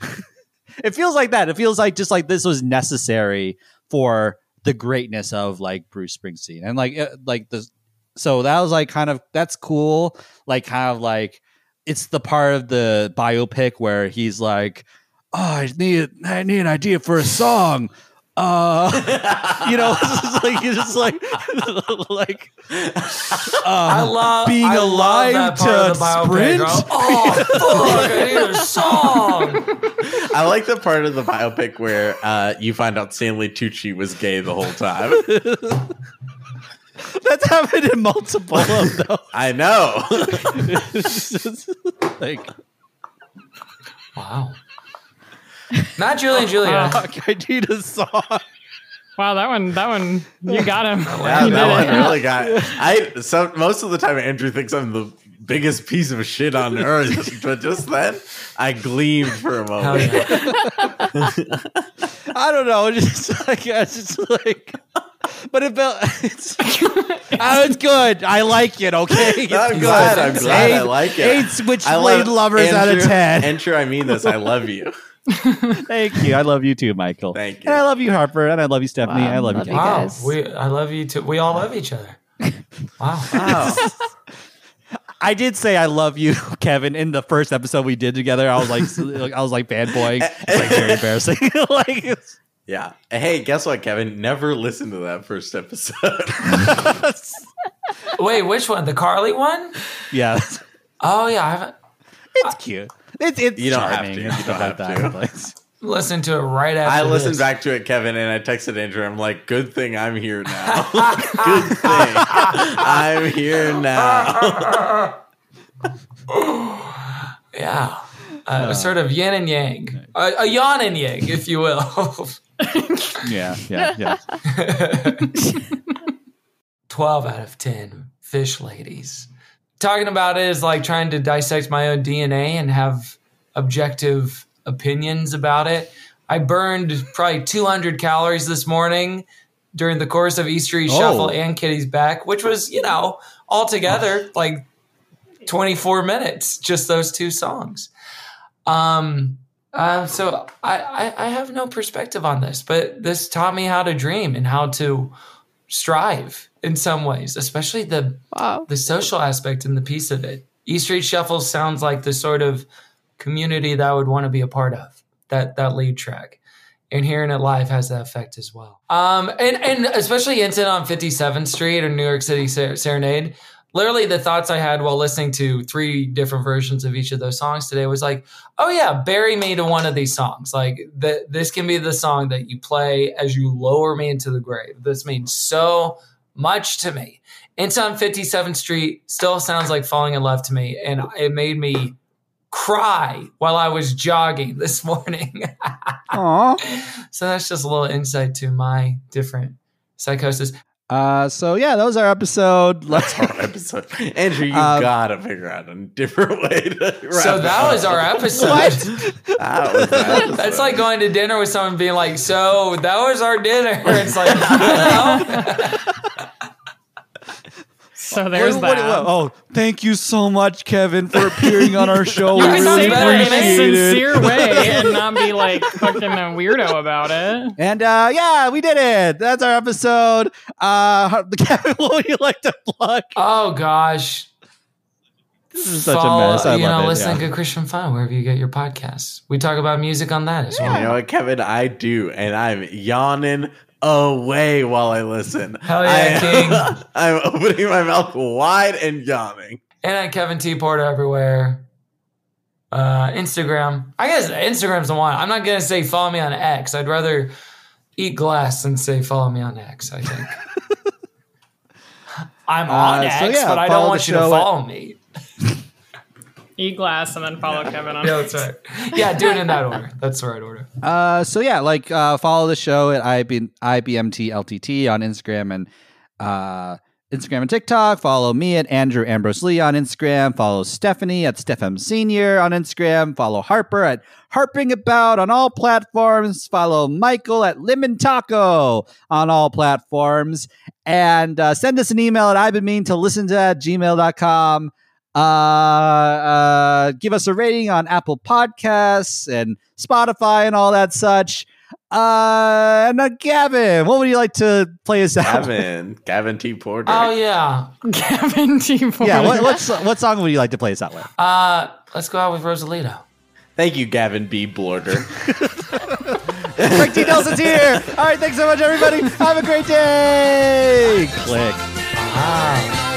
it feels like that. It feels like just like this was necessary for the greatness of like Bruce Springsteen and like uh, like the so that was like kind of that's cool. Like kind of like it's the part of the biopic where he's like, oh, I need I need an idea for a song. Uh, you know, it's just like it's just like like uh, I love being I alive love that part of to the biopic. sprint. Oh, fuck, I need a song. I like the part of the biopic where uh, you find out Stanley Tucci was gay the whole time. That's happened in multiple of them. I know. It's just like, Wow. Not Julie and Julia. Oh, fuck, I need a song. Wow, that one, that one, you got him. Yeah, You that did one it. really got. I so most of the time Andrew thinks I'm the biggest piece of shit on earth, but just then I gleamed for a Hell moment. yeah. I don't know. It's just like it's just like, but it felt it's. oh, it's good. I like it. Okay, It's I'm glad. I'm glad I Eight- like it. Eight I switchblade love- lovers out of Andrew- ten. Andrew, I mean this. I love you. Thank you. I love you too, Michael. Thank you. And I love you, Harper. And I love you, Stephanie. Wow, I love, love you. you. Kate. Wow. guys. We I love you too. We all love each other. Wow. Wow. I did say I love you, Kevin, in the first episode we did together. I was like, I was like fanboying. It's like very embarrassing. like, Yeah. Hey, guess what, Kevin? Never listen to that first episode. Wait, which one? The Carly one? yeah, Oh yeah, I haven't it's cute. It's it's You don't have to. It's You don't have that to. place. listened to it right after. I listened this. back to it, Kevin, and I texted Andrew. I'm like, good thing I'm here now. good thing I'm here now. Yeah. Uh, sort of yin and yang, a, a yan and yang, if you will. Yeah, yeah, yeah. 12 out of 10 fish ladies. Talking about it is like trying to dissect my own DNA and have objective opinions about it. I burned probably 200 calories this morning during the course of East Street Oh. Shuffle and Kitty's Back, which was, you know, altogether like 24 minutes, just those two songs. Um, uh, so I, I, I have no perspective on this, but this taught me how to dream and how to strive in some ways, especially the Wow. the social aspect and the piece of it. E Street Shuffle sounds like the sort of community that I would want to be a part of. That that lead track, and hearing it live has that effect as well. Um, and and especially Incident on Fifty Seventh Street or New York City Ser- Serenade. Literally, the thoughts I had while listening to three different versions of each of those songs today was like, oh yeah, bury me to one of these songs. Like that, this can be the song that you play as you lower me into the grave. This means so much to me. Incident on 57th Street still sounds like falling in love to me, and it made me cry while I was jogging this morning. Aw. so that's just a little insight to my different psychosis. Uh, so yeah, that was our episode. Let's Our episode. Andrew, you Um, gotta figure out a different way to wrap So that up. was our episode. What? That was episode. That's like going to dinner with someone being like, "So that was our dinner." It's like, I don't know. So there's What- what- that. what- oh, thank you so much, Kevin, for appearing on our show. you we can really say that in a sincere way and not be like fucking a weirdo about it. And uh, yeah, we did it. That's our episode. Uh, Kevin, what would you like to plug? Oh gosh. This is such Follow- a mess. I you love know, it. listen yeah. to Good Christian Fun wherever you get your podcasts. We talk about music on that as well. You know what, Kevin? I do, and I'm yawning away while I listen. Hell yeah, I, King. I'm opening my mouth wide and yawning. And at Kevin T Porter everywhere. Uh, Instagram. I guess Instagram's the one. I'm not gonna say follow me on X. I'd rather eat glass than say follow me on X. I think. I'm on Uh, so X, yeah, but I don't want you to show at- follow me. Eat glass and then follow Kevin on. Yeah, that's right. Yeah, do it in that order. That's the right order. Uh, so yeah, like uh, follow the show at IB, IBMTLTT on Instagram and uh, Instagram and TikTok. Follow me at Andrew Ambrose Lee on Instagram. Follow Stephanie at Stephem Senior on Instagram. Follow Harper at Harping About on all platforms. Follow Michael at Lemon Taco on all platforms. And uh, send us an email at I've been mean to listen to at gmail.com. Uh, uh, give us a rating on Apple Podcasts and Spotify and all that such. Uh, and uh, Gavin, what would you like to play us out? Gavin, Gavin T. Porter. Oh yeah. Gavin T. Porter. Yeah, what, what's, what song would you like to play us out with? Uh, let's go out with Rosalito. Thank you, Gavin B. Blorter. Frank T. Nelson's here. All right, thanks so much, everybody. Have a great day. Click. Wow.